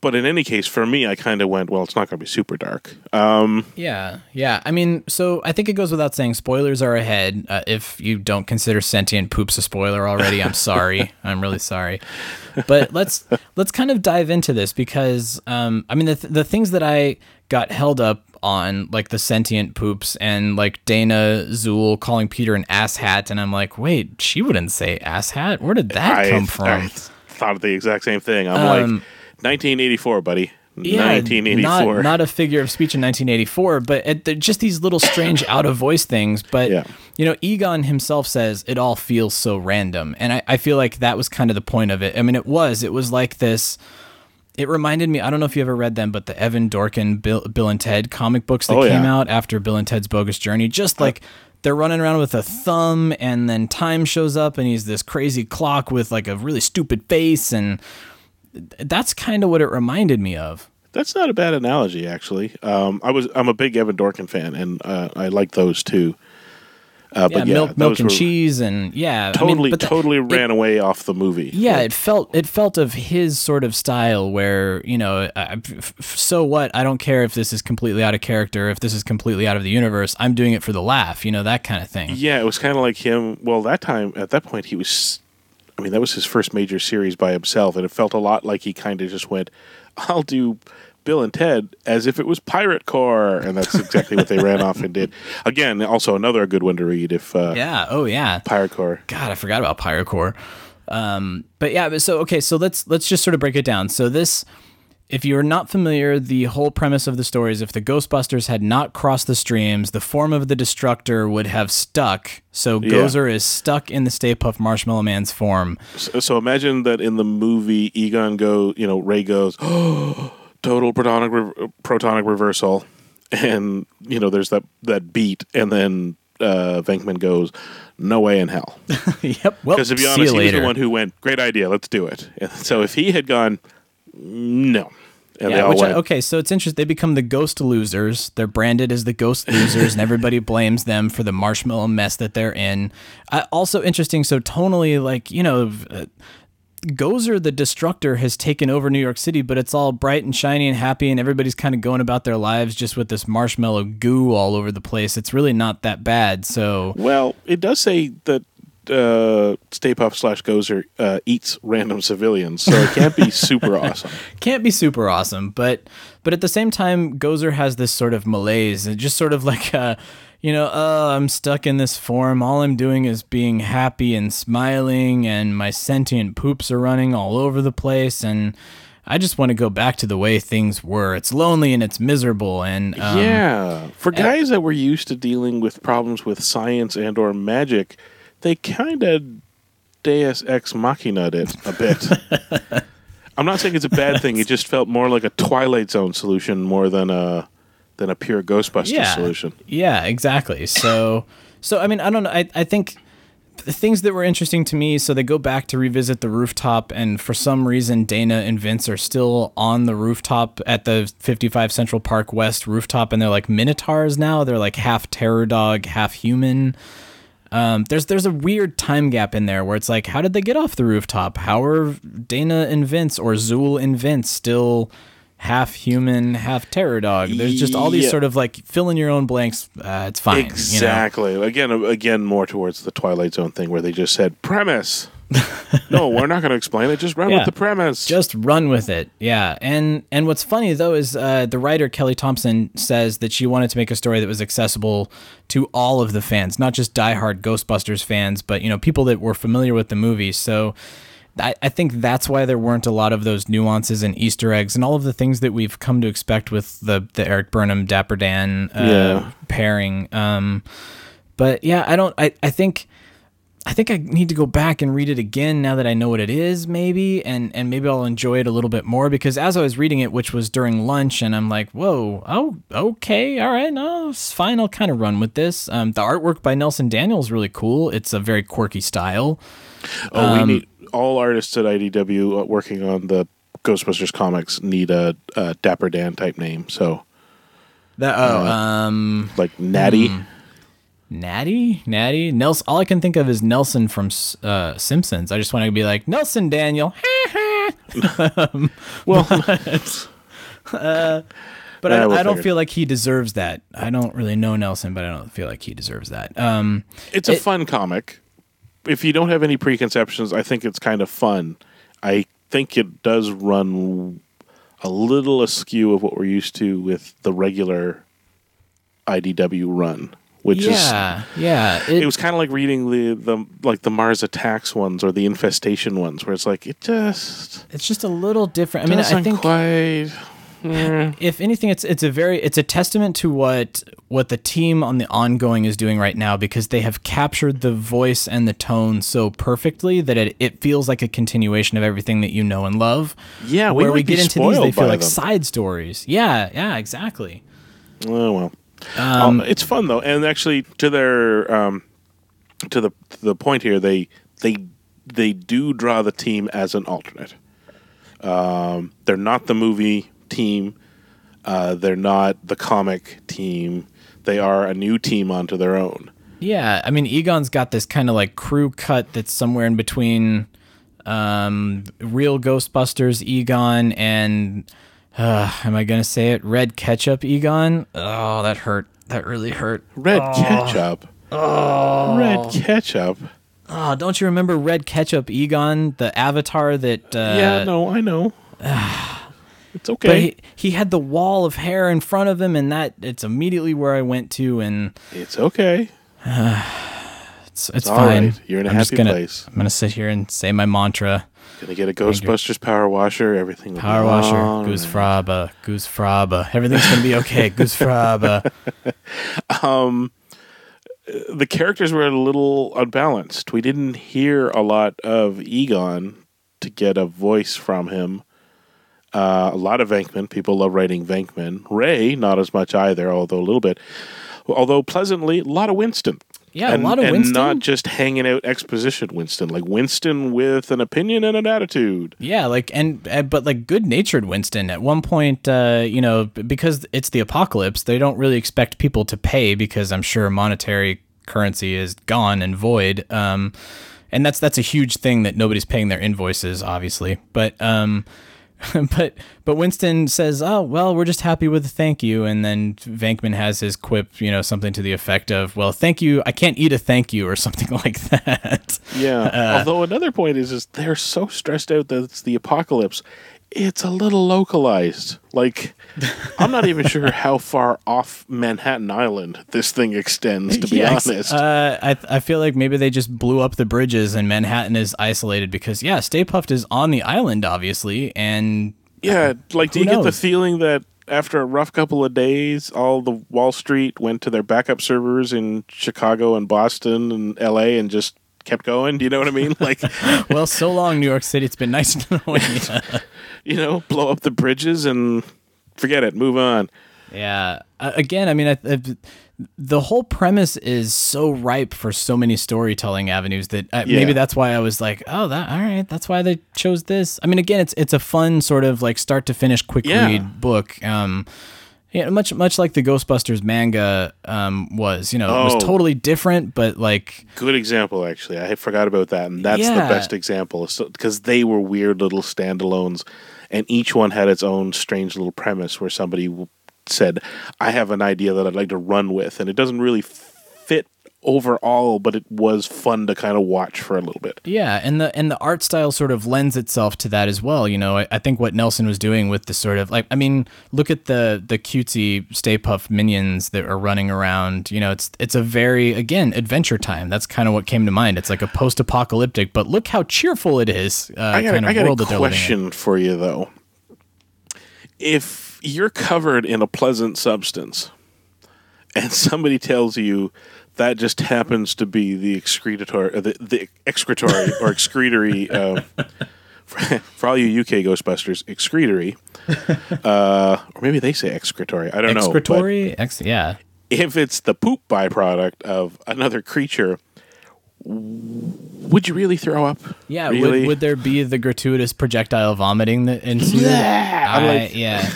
but in any case, for me, I kind of went, well, it's not going to be super dark. Um, Yeah, yeah. I mean, so I think it goes without saying spoilers are ahead. Uh, if you don't consider sentient poops a spoiler already, I'm sorry. I'm really sorry. But let's let's kind of dive into this because um, I mean the th- the things that I got held up on like the sentient poops and like Dana Zuul calling Peter an asshat and I'm like, wait, she wouldn't say asshat. Where did that I, come I from? thought of the exact same thing. I'm Um, like, 1984, buddy. Yeah, 1984. Not, not a figure of speech in 1984, but it, just these little strange out of voice things. But you know, Egon himself says it all feels so random, and I, I feel like that was kind of the point of it. I mean, it was. It was like this. It reminded me. I don't know if you ever read them, but the Evan Dorkin Bill, Bill and Ted comic books that Oh, came yeah. out after Bill and Ted's Bogus Journey. Just like they're running around with a thumb, and then time shows up, and he's this crazy clock with like a really stupid face, and that's kind of what it reminded me of. That's not a bad analogy, actually. Um, I was I'm a big Evan Dorkin fan, and uh, I like those too. Uh, yeah, but yeah, milk, milk and cheese, and yeah, I mean, Totally, totally ran away off the movie. Yeah, it felt it felt of his sort of style where you know, uh, so what? I don't care if this is completely out of character, if this is completely out of the universe. I'm doing it for the laugh, you know, that kind of thing. Yeah, it was kind of like him. Well, that time at that point he was. I mean, that was his first major series by himself, and it felt a lot like he kind of just went, "I'll do." Bill and Ted as if it was Pirate Core, and that's exactly what they ran off and did. Again, also another good one to read if uh, Yeah. Oh yeah. Pirate Core. God, I forgot about Pyrocore. Um, but yeah, so okay, so let's let's just sort of break it down. So this, if you're not familiar, the whole premise of the story is if the Ghostbusters had not crossed the streams, the form of the Destructor would have stuck. So Yeah. Gozer is stuck in the Stay Puft Marshmallow Man's form. So, so imagine that in the movie, Egon go, you know, Ray goes, total protonic re- protonic reversal, and you know, there's that that beat, and then uh, Venkman goes, no way in hell. yep. Well, Because to be honest, you he was the one who went, great idea, let's do it. And so if he had gone, no, and yeah, which I- okay, so it's interesting. They become the ghost losers. They're branded as the ghost losers, and everybody blames them for the marshmallow mess that they're in. Uh, also interesting. So tonally, like you know, uh, Gozer the Destructor has taken over New York City, but it's all bright and shiny and happy, and everybody's kind of going about their lives just with this marshmallow goo all over the place. It's really not that bad. So Well, it does say that uh, Stay Puft slash Gozer uh, eats random civilians, so it can't be super awesome. can't be super awesome, but but at the same time, Gozer has this sort of malaise, and just sort of like uh you know, oh, I'm stuck in this form. All I'm doing is being happy and smiling, and my sentient poops are running all over the place, and I just want to go back to the way things were. It's lonely and it's miserable, and um, yeah, for guys that were used to dealing with problems with science and or magic, they kind of Deus ex machina it a bit. I'm not saying it's a bad thing. It just felt more like a Twilight Zone solution more than a than a pure Ghostbuster yeah, solution. Yeah, exactly. So, so I mean, I don't know. I, I think the things that were interesting to me. So they go back to revisit the rooftop, and for some reason, Dana and Vinz are still on the rooftop at the 55 Central Park West rooftop, and they're like minotaurs now. They're like half terror dog, half human. Um, there's there's a weird time gap in there where it's like, how did they get off the rooftop? How are Dana and Vinz or Zuul and Vinz still half human, half terror dog? There's just all these Yeah. sort of like fill in your own blanks. Uh, it's fine. you know? Exactly. Again, again, more towards the Twilight Zone thing where they just said premise. no, we're not going to explain it. Just run Yeah. with the premise. Just run with it. Yeah. And and what's funny though is uh, the writer Kelly Thompson says that she wanted to make a story that was accessible to all of the fans, not just diehard Ghostbusters fans, but you know people that were familiar with the movie. So. I, I think that's why there weren't a lot of those nuances and Easter eggs and all of the things that we've come to expect with the the Eric Burnham Dapper Dan uh, Yeah. pairing. Um, but yeah, I don't. I, I think I think I need to go back and read it again now that I know what it is, maybe, and and maybe I'll enjoy it a little bit more because as I was reading it, which was during lunch, and I'm like, whoa, oh, okay, all right, no, it's fine. I'll kind of run with this. Um, the artwork by Nelson Daniels is really cool. It's a very quirky style. Oh, we Um, need all artists at IDW uh, working on the Ghostbusters comics need a, a Dapper Dan type name. So That oh, Uh, um, like Natty. hmm. Natty, Natty, Nelson. All I can think of is Nelson from uh, Simpsons. I just want to be like Nelson Daniel. um, well, but, uh, but Yeah, I, I don't feel like he deserves that. I don't really know Nelson, but I don't feel like he deserves that. Um, It's a it- fun comic. If you don't have any preconceptions, I think it's kind of fun. I think it does run a little askew of what we're used to with the regular IDW run, which yeah, yeah. is it, was kind of like reading the the like the Mars Attacks ones or the Infestation ones, where it's like it just It's just a little different. I mean, I think quite. if anything, it's it's a very it's a testament to what what the team on the ongoing is doing right now because they have captured the voice and the tone so perfectly that it, it feels like a continuation of everything that you know and love. Yeah, we where we get into these, they feel like them. side stories. Yeah, yeah, exactly. Oh well, Um, Um, it's fun though, and actually to their um, to the to the point here, they they they do draw the team as an alternate. Um, they're not the movie team. Uh, they're not the comic team. They are a new team onto their own. Yeah, I mean Egon's got this kind of like crew cut that's somewhere in between um, real Ghostbusters Egon and uh, am I gonna say it? Red ketchup Egon. Oh, that hurt. That really hurt. Red Oh. ketchup. Oh, Red ketchup. Oh, don't you remember Red Ketchup Egon, the avatar that? Uh, yeah, no, I know. it's okay. But he, he had the wall of hair in front of him, and that it's immediately where I went to, and it's okay. it's it's, all fine. right. You're in a I'm just happy gonna, place. I'm gonna sit here and say my mantra. Gonna get a Ghostbusters power washer. Everything. will be Power washer, all goose fraba, goose fraba. Everything's gonna be okay. goose fraba. um, the characters were a little unbalanced. We didn't hear a lot of Egon to get a voice from him. Uh, a lot of Venkman. People love writing Venkman. Ray, not as much either, although a little bit. Although pleasantly, a lot of Winston. Yeah, and, a lot of and Winston. not just hanging out exposition Winston, like Winston with an opinion and an attitude. Yeah, like and uh, but like good-natured Winston. At one point, uh, you know, because it's the apocalypse, they don't really expect people to pay because I'm sure monetary currency is gone and void. Um, and that's that's a huge thing that nobody's paying their invoices, obviously. But um, but but Winston says, "Oh well, we're just happy with the thank you," and then Venkman has his quip, you know, something to the effect of, "Well, thank you, I can't eat a thank you," or something like that. Yeah. Uh, Although another point is, is they're so stressed out that it's the apocalypse. It's a little localized. Like, I'm not even sure how far off Manhattan Island this thing extends. To be ex- honest, Uh, I I feel like maybe they just blew up the bridges and Manhattan is isolated because yeah, Stay Puft is on the island obviously, and yeah. Like, do you get the feeling that after a rough couple of days, all the Wall Street went to their backup servers in Chicago and Boston and L.A. and just kept going? Do you know what I mean? Like, well, so long New York City. It's been nice to know you. You know, blow up the bridges and forget it, move on. Yeah. Uh, again, I mean, I, I, the whole premise is so ripe for so many storytelling avenues that uh, Yeah. maybe that's why I was like, oh, that all right. That's why they chose this. I mean, again, it's it's a fun sort of like start to finish quick Yeah. read book. Um, yeah, much much like the Ghostbusters manga um, was. You know, it Oh. was totally different, but like Good example, actually. I forgot about that, and that's Yeah. the best example because they were weird little standalones, and each one had its own strange little premise where somebody said, "I have an idea that I'd like to run with," and it doesn't really overall, but it was fun to kind of watch for a little bit. Yeah, and the and the art style sort of lends itself to that as well. You know, I, I think what Nelson was doing with the sort of like, I mean, look at the the cutesy Stay Puft minions that are running around. You know, it's it's a very again adventure time. That's kind of what came to mind. It's like a post apocalyptic, but look how cheerful it is. Uh, I got, kind of I got world a that they're living in. question for you though. If you're covered in a pleasant substance, and somebody tells you that just happens to be the excretory, uh, the, the excretory or excretory, uh, for, for all you UK Ghostbusters, excretory, uh, or maybe they say excretory. I don't know. Excretory, Ex- yeah. if it's the poop byproduct of another creature, would you really throw up? Yeah, really? would, would there be the gratuitous projectile vomiting that ensued? Yeah, I- like- yeah.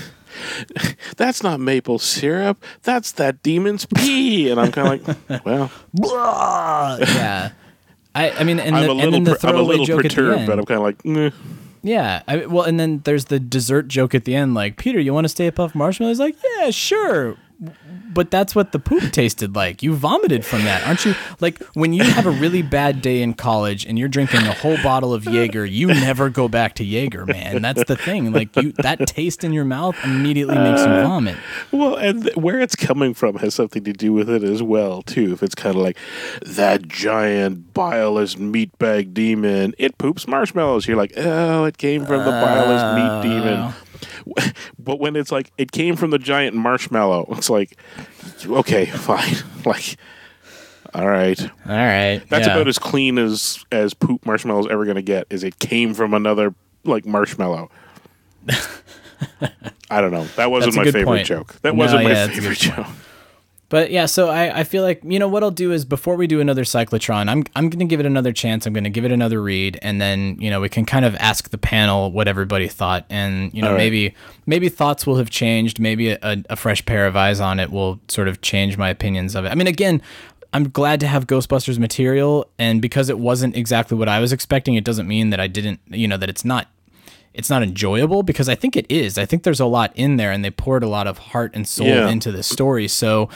that's not maple syrup. That's that demon's pee. And I'm kind of like, well, yeah. I, I mean, and, I'm the, a and little, then the per- I'm a little joke perturbed, but I'm kind of like, "Meh." Yeah. I, well, and then there's the dessert joke at the end, like Peter, you want to stay a puff marshmallow? He's like, yeah, sure. But that's what the poop tasted like. You vomited from that, aren't you? Like when you have a really bad day in college and you're drinking a whole bottle of Jaeger, you never go back to Jaeger, man. That's the thing. Like you, that taste in your mouth immediately makes you Uh, vomit. Well, and th- where it's coming from has something to do with it as well, too. If it's kind of like that giant bileless meatbag demon, it poops marshmallows. You're like, oh, it came from the bileless meat demon. But when it's like it came from the giant marshmallow, it's like, okay, fine. Like, all right, all right. That's yeah. about as clean as as poop marshmallows ever going to get. Is it came from another like marshmallow? I don't know. That wasn't my favorite point. joke. That No, wasn't my yeah, favorite joke. But yeah, so I, I feel like you know what I'll do is before we do another cyclotron, I'm I'm gonna give it another chance. I'm gonna give it another read, and then you know we can kind of ask the panel what everybody thought, and you know right. maybe maybe thoughts will have changed. Maybe a, a fresh pair of eyes on it will sort of change my opinions of it. I mean, again. I'm glad to have Ghostbusters material, and because it wasn't exactly what I was expecting, it doesn't mean that I didn't, you know, that it's not it's not enjoyable because I think it is. I think there's a lot in there and they poured a lot of heart and soul Yeah. into this story. So,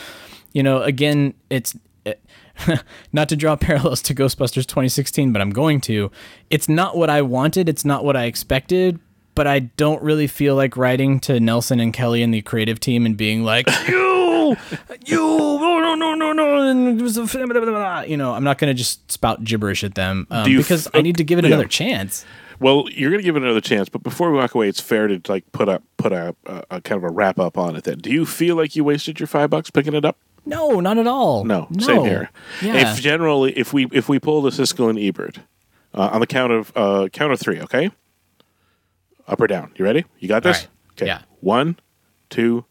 you know, again, it's it, not to draw parallels to Ghostbusters 2016, but I'm going to. It's not what I wanted, it's not what I expected, but I don't really feel like writing to Nelson and Kelly and the creative team and being like, "You, you, no, no, no, no, no," and you know, I'm not going to just spout gibberish at them um, because f- I need to give it yeah. another chance. Well, you're going to give it another chance, but before we walk away, it's fair to like put up put a, a, a kind of a wrap up on it. Then, do you feel like you wasted your five bucks picking it up? No, not at all. No, No. same here. Yeah. If generally, if we if we pull the Siskel and Ebert uh, on the count of uh, count of three, okay, up or down. You ready? You got this? All right. Okay. Yeah. One, two,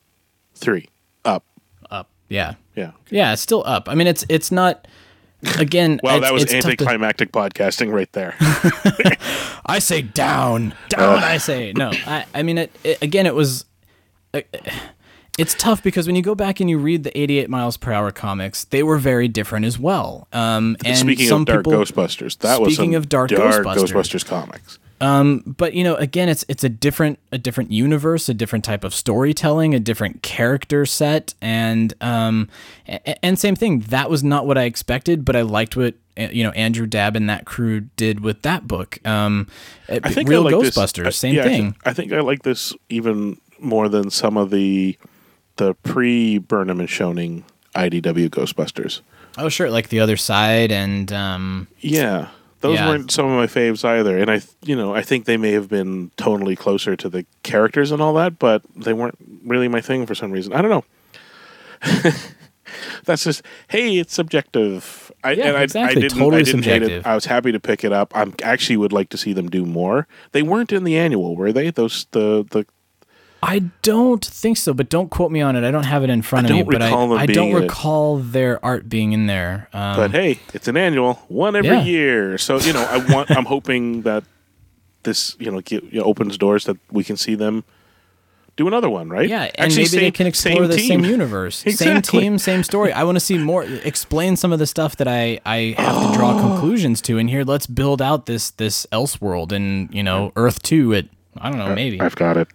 three. Up. Up. Yeah. Yeah. Yeah, it's still up. I mean, it's it's not. Again, Well, it's- that was it's tough to- anticlimactic podcasting right there. I say down, down. I say no. I, I mean, it, it, again, it was. uh, It's tough because when you go back and you read the 88 miles per hour comics, they were very different as well. Um, and Speaking some of Dark people, Ghostbusters, that was speaking of dark, dark Ghostbusters, Ghostbusters comics. Um, but you know, again, it's it's a different a different universe, a different type of storytelling, a different character set, and um, and same thing. That was not what I expected, but I liked what uh, you know Andrew Dabb and that crew did with that book. Um, uh, I think real I like this- Ghostbusters, I- same yeah, thing. I think I like this even more than some of the the pre Burnham and Schoening IDW Ghostbusters. oh, sure, like the other side, and um, Yeah, those Yeah. weren't some of my faves either, and I, you know, I think they may have been tonally closer to the characters and all that, but they weren't really my thing for some reason. I don't know. That's just hey, it's subjective. I, Yeah, and exactly, I didn't, totally I didn't hate subjective. it. I was happy to pick it up. I actually would like to see them do more. They weren't in the annual, were they? Those the the I don't think so, but don't quote me on it. I don't have it in front I of me, but I, I don't it. recall their art being in there. Um, but hey, it's an annual, one every Yeah. year. So you know, I want. I'm hoping that this you know, get, you know opens doors that we can see them do another one, right? Yeah, and Actually, maybe they can explore the same team. universe, same team, same story. I want to see more. Explain some of the stuff that I I have to draw conclusions to, and here let's build out this this else world and you know Earth Two. At I don't know, maybe I've got it.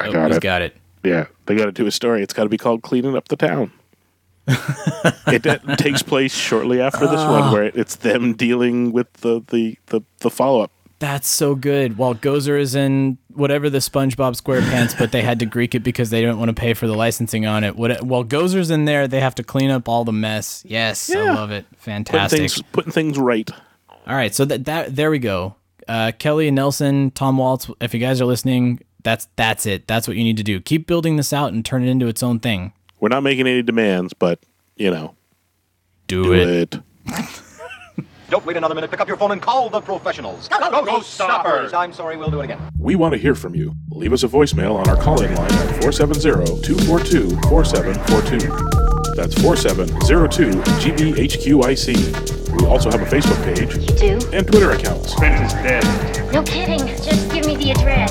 I Oh, got it. got it. Yeah, they got to do a story. It's got to be called "Cleaning Up the Town." it takes place shortly after this one, where it's them dealing with the the the, the follow up. That's so good. While Gozer is in whatever the SpongeBob SquarePants, but they had to Greek it because they didn't want to pay for the licensing on it. What, while Gozer's in there, they have to clean up all the mess. Yes, I love it. Putting Fantastic. things putting things right. All right, so that that there we go. Uh, Kelly and Nelson, Tom Waltz. If you guys are listening, that's that's it. That's what you need to do. Keep building this out and turn it into its own thing. We're not making any demands, but you know, do, do it. it. Don't wait another minute. Pick up your phone and call the professionals. Go, go, go, stoppers! I'm sorry, we'll do it again. We want to hear from you. Leave us a voicemail on our call-in line at 470-242-4742. That's 4702-GBHQIC. We also have a Facebook page You do? and Twitter accounts. Spence is dead. No kidding. Just give me the address.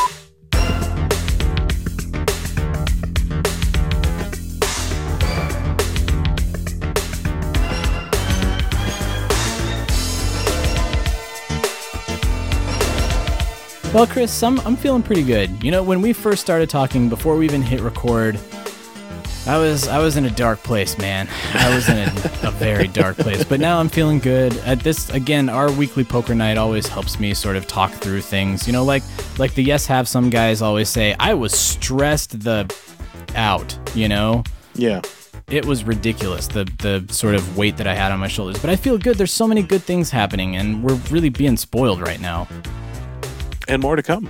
Well, Chris, I'm I'm feeling pretty good. You know, when we first started talking, before we even hit record, I was I was in a dark place, man. I was in a, a very dark place. But now I'm feeling good. At this again, our weekly poker night always helps me sort of talk through things. You know, like like the yes have some guys always say, I was stressed the out. You know. Yeah. It was ridiculous the the sort of weight that I had on my shoulders. But I feel good. There's so many good things happening, and we're really being spoiled right now. And more to come.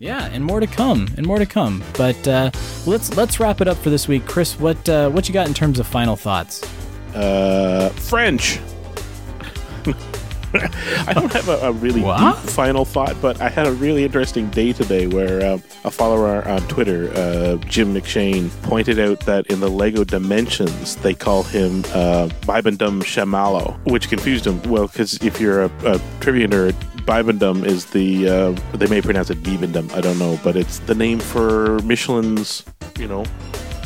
Yeah, and more to come, and more to come. But uh, let's let's wrap it up for this week, Chris. What uh, what you got in terms of final thoughts? Uh, French. I don't have a, a really deep final thought, but I had a really interesting day today where um, a follower on Twitter, uh, Jim McShane, pointed out that in the Lego Dimensions they call him uh, Bibendum Chamallow, which confused him. Well, because if you're a, a trivia nerd, Bibendum is the uh, they may pronounce it Bibendum, I don't know, but it's the name for Michelin's, you know,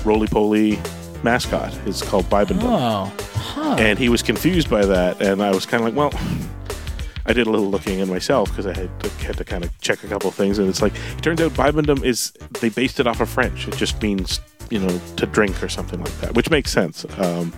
roly poly mascot. It's called Bibendum. Oh, huh. And he was confused by that, and I was kind of like, well, I did a little looking in myself because I had to, had to kind of check a couple of things, and it's like it turns out Bibendum is they based it off of French. It just means you know to drink or something like that, which makes sense. Um,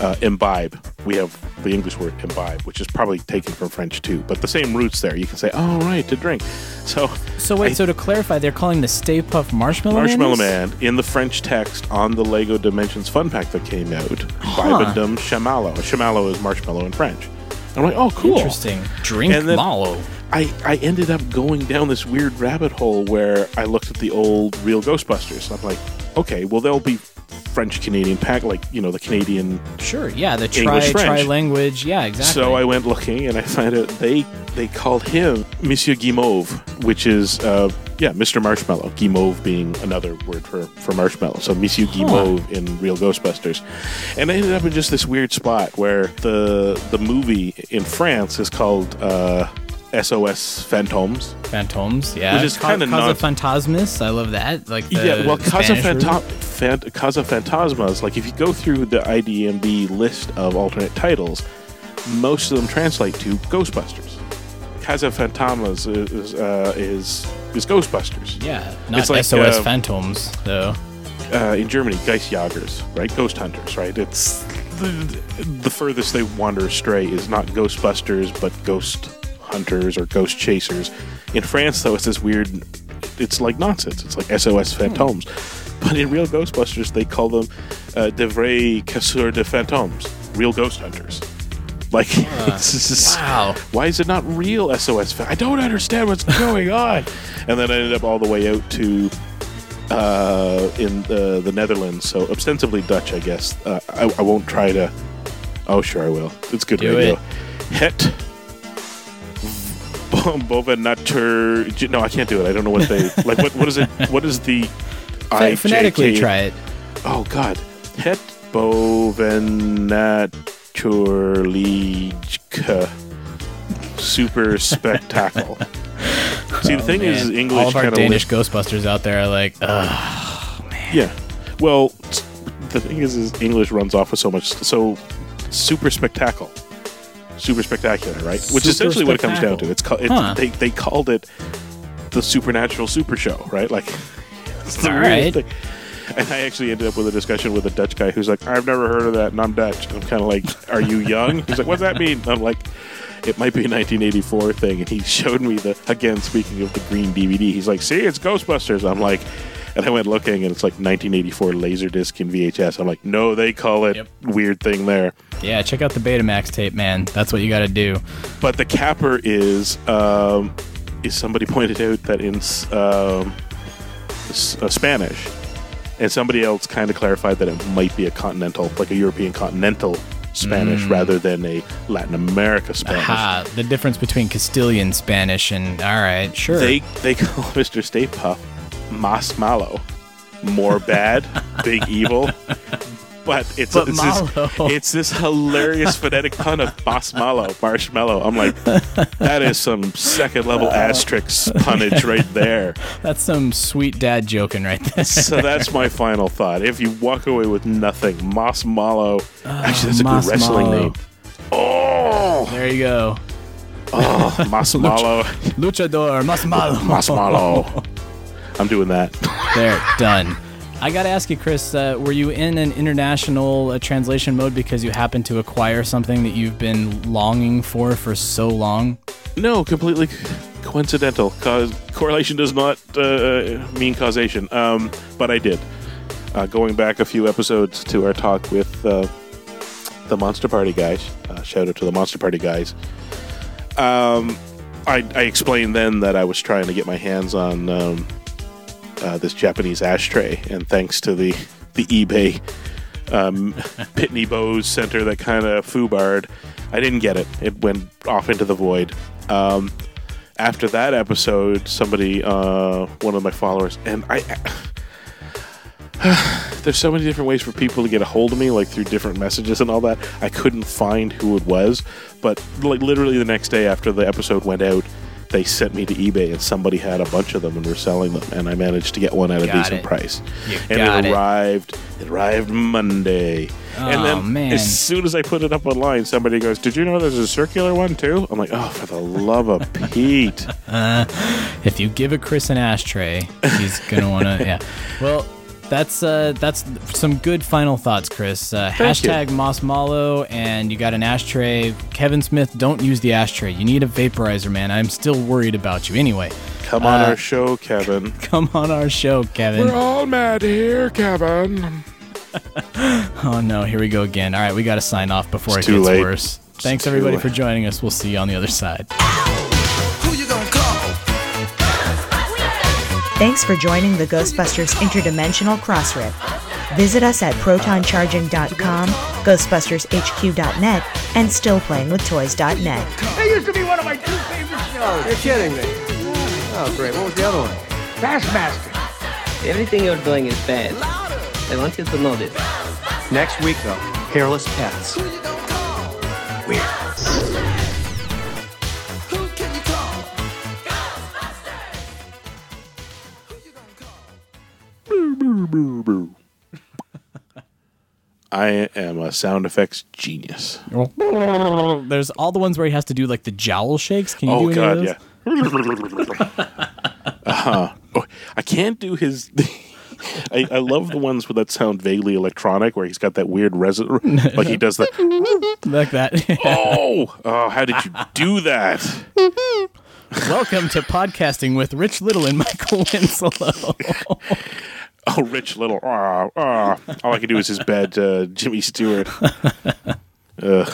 uh, imbibe, we have the English word imbibe, which is probably taken from French too, but the same roots there. You can say, oh right, to drink. So So wait, I- so to clarify, they're calling the Stay Puft Marshmallow Marshmallow? Man in the French text on the Lego Dimensions Fun Pack that came out. Huh. Bibendum Chamallow. Chamallow is marshmallow in French. I'm like, oh, cool. Interesting. Drink And then mallow. I, I ended up going down this weird rabbit hole where I looked at the old real Ghostbusters. I'm like, okay, well, they'll be French Canadian pack, like, you know, the Canadian. Sure, yeah, the tri English tri language, yeah, exactly. So I went looking and I found out they they called him Monsieur Guimauve, which is uh, yeah, Mr. Marshmallow. Guimauve being another word for, for marshmallow. So Monsieur Guimauve in Real Ghostbusters. And I ended up in just this weird spot where the the movie in France is called uh, SOS Phantoms. Phantoms, yeah. Which is kinda Casa not- Phantasmus, I love that. Like yeah, well, Casa, Spanish Phanta- version. Phant- Casa Phantasmas, like if you go through the IDMB list of alternate titles, most of them translate to Ghostbusters. Casa Phantasmas is uh, is, is Ghostbusters. Yeah, not It's like, SOS uh, Phantoms, though. Uh, in Germany, Geistjagers, right? Ghost hunters, right? It's the, the furthest they wander astray is not Ghostbusters, but ghost hunters or ghost chasers. In France, though, it's this weird. It's like nonsense. It's like SOS Phantoms. But in real Ghostbusters, they call them uh, de vrais casseurs de fantômes, real ghost hunters. Like, it's just, wow. Why is it not real SOS? I don't understand what's going on. And then I ended up all the way out to uh, in uh, the Netherlands, so ostensibly Dutch, I guess. Uh, I, I won't try to. Oh, sure, I will. It's good Do radio. it. Het Bovenatur. No, I can't do it. I don't know what they like. What what is it? What is the Ph- phonetically try it. Oh God, Het Bovenaturlijke Super Spectacle. See, the Oh, thing is. English All of our Danish li- Ghostbusters out there are like, oh, ugh. Yeah. Well, the thing is, is English runs off with so much. So, super spectacle, super spectacular, right? Which is essentially what it comes down to. It's called. Huh. They they called it the supernatural super show, right? Like, it's the All weird right. thing. And I actually ended up with a discussion with a Dutch guy who's like, "I've never heard of that, and I'm Dutch." And I'm kind of like, "Are you young?" He's like, "What's that mean?" And I'm like. It might be a 1984 thing, and he showed me the again. Speaking of the green DVD, he's like, "See, it's Ghostbusters." I'm like, and I went looking, and it's like 1984 Laserdisc in VHS. I'm like, no, they call it weird thing there. Yeah, check out the Betamax tape, man. That's what you got to do. But the capper is um, is somebody pointed out that in um, uh, Spanish, and somebody else kind of clarified that it might be a continental, like a European continental Spanish Mm. rather than a Latin America Spanish. Aha, the difference between Castilian Spanish and all right, sure. They they call Mr. Stay Puft Mas Malo, more bad, big evil. But it's But it's, this, it's this hilarious phonetic pun of Mas Malo, marshmallow. I'm like, that is some second level Asterix punnage right there. That's some sweet dad joking right there. So that's my final thought. If you walk away with nothing, Mas Malo. Ah, Actually, that's a good wrestling name. Oh, there you go. oh, Mas Malo. Luchador Mas Malo. I'm doing that. There, done. I got to ask you, Chris, uh, were you in an international uh, translation mode because you happened to acquire something that you've been longing for for so long? No, completely coincidental. Cause correlation does not uh, mean causation. Um, but I did. Uh, going back a few episodes to our talk with uh, the Monster Party guys. Uh, shout out to the Monster Party guys. Um, I, I explained then that I was trying to get my hands on um, uh, this Japanese ashtray, and thanks to the the eBay um, Pitney Bowes Center that kind of foobarred. I didn't get it. It went off into the void. Um, after that episode, somebody, uh, one of my followers, and I. There's so many different ways for people to get a hold of me, like through different messages and all that. I couldn't find who it was, but like literally the next day after the episode went out, they sent me to eBay and somebody had a bunch of them and were selling them, and I managed to get one at a Got decent it. price. You and got it it. arrived. It arrived Monday. Oh, and then man. as soon as I put it up online, somebody goes, "Did you know there's a circular one too?" I'm like, "Oh, for the love of Pete!" Uh, if you give a Chris an ashtray, he's gonna wanna. yeah. Well, that's uh, that's some good final thoughts, Chris. Uh, Thank you. hashtag Mas Malo, and you got an ashtray. Kevin Smith, don't use the ashtray. You need a vaporizer, man. I'm still worried about you. Anyway, Come on uh, our show, Kevin. Come on our show, Kevin. We're all mad here, Kevin. Oh no, here we go again. All right, we got to sign off before It's it too gets late. worse. Thanks too everybody late. for joining us. We'll see you on the other side. Thanks for joining the Ghostbusters Interdimensional Crossrip. Visit us at protoncharging.com, ghostbustershq.net, and stillplayingwithtoys.net. That used to be one of my two favorite shows. You're kidding me. Oh, great. What was the other one? Bassmaster. Everything you're doing is bad. I want you to know this. Next week, though, hairless cats. Weird. I am a sound effects genius. There's all the ones where he has to do like the jowl shakes. Can you oh do God, any yeah. of those? uh-huh. Oh, I can't do his. I, I love the ones that sound vaguely electronic, where he's got that weird resin, like he does that. like that. oh, oh, how did you do that? Welcome to podcasting with Rich Little and Michael Winslow. Oh, Rich Little. Ah, ah. All I can do is his bad uh, Jimmy Stewart. Ugh.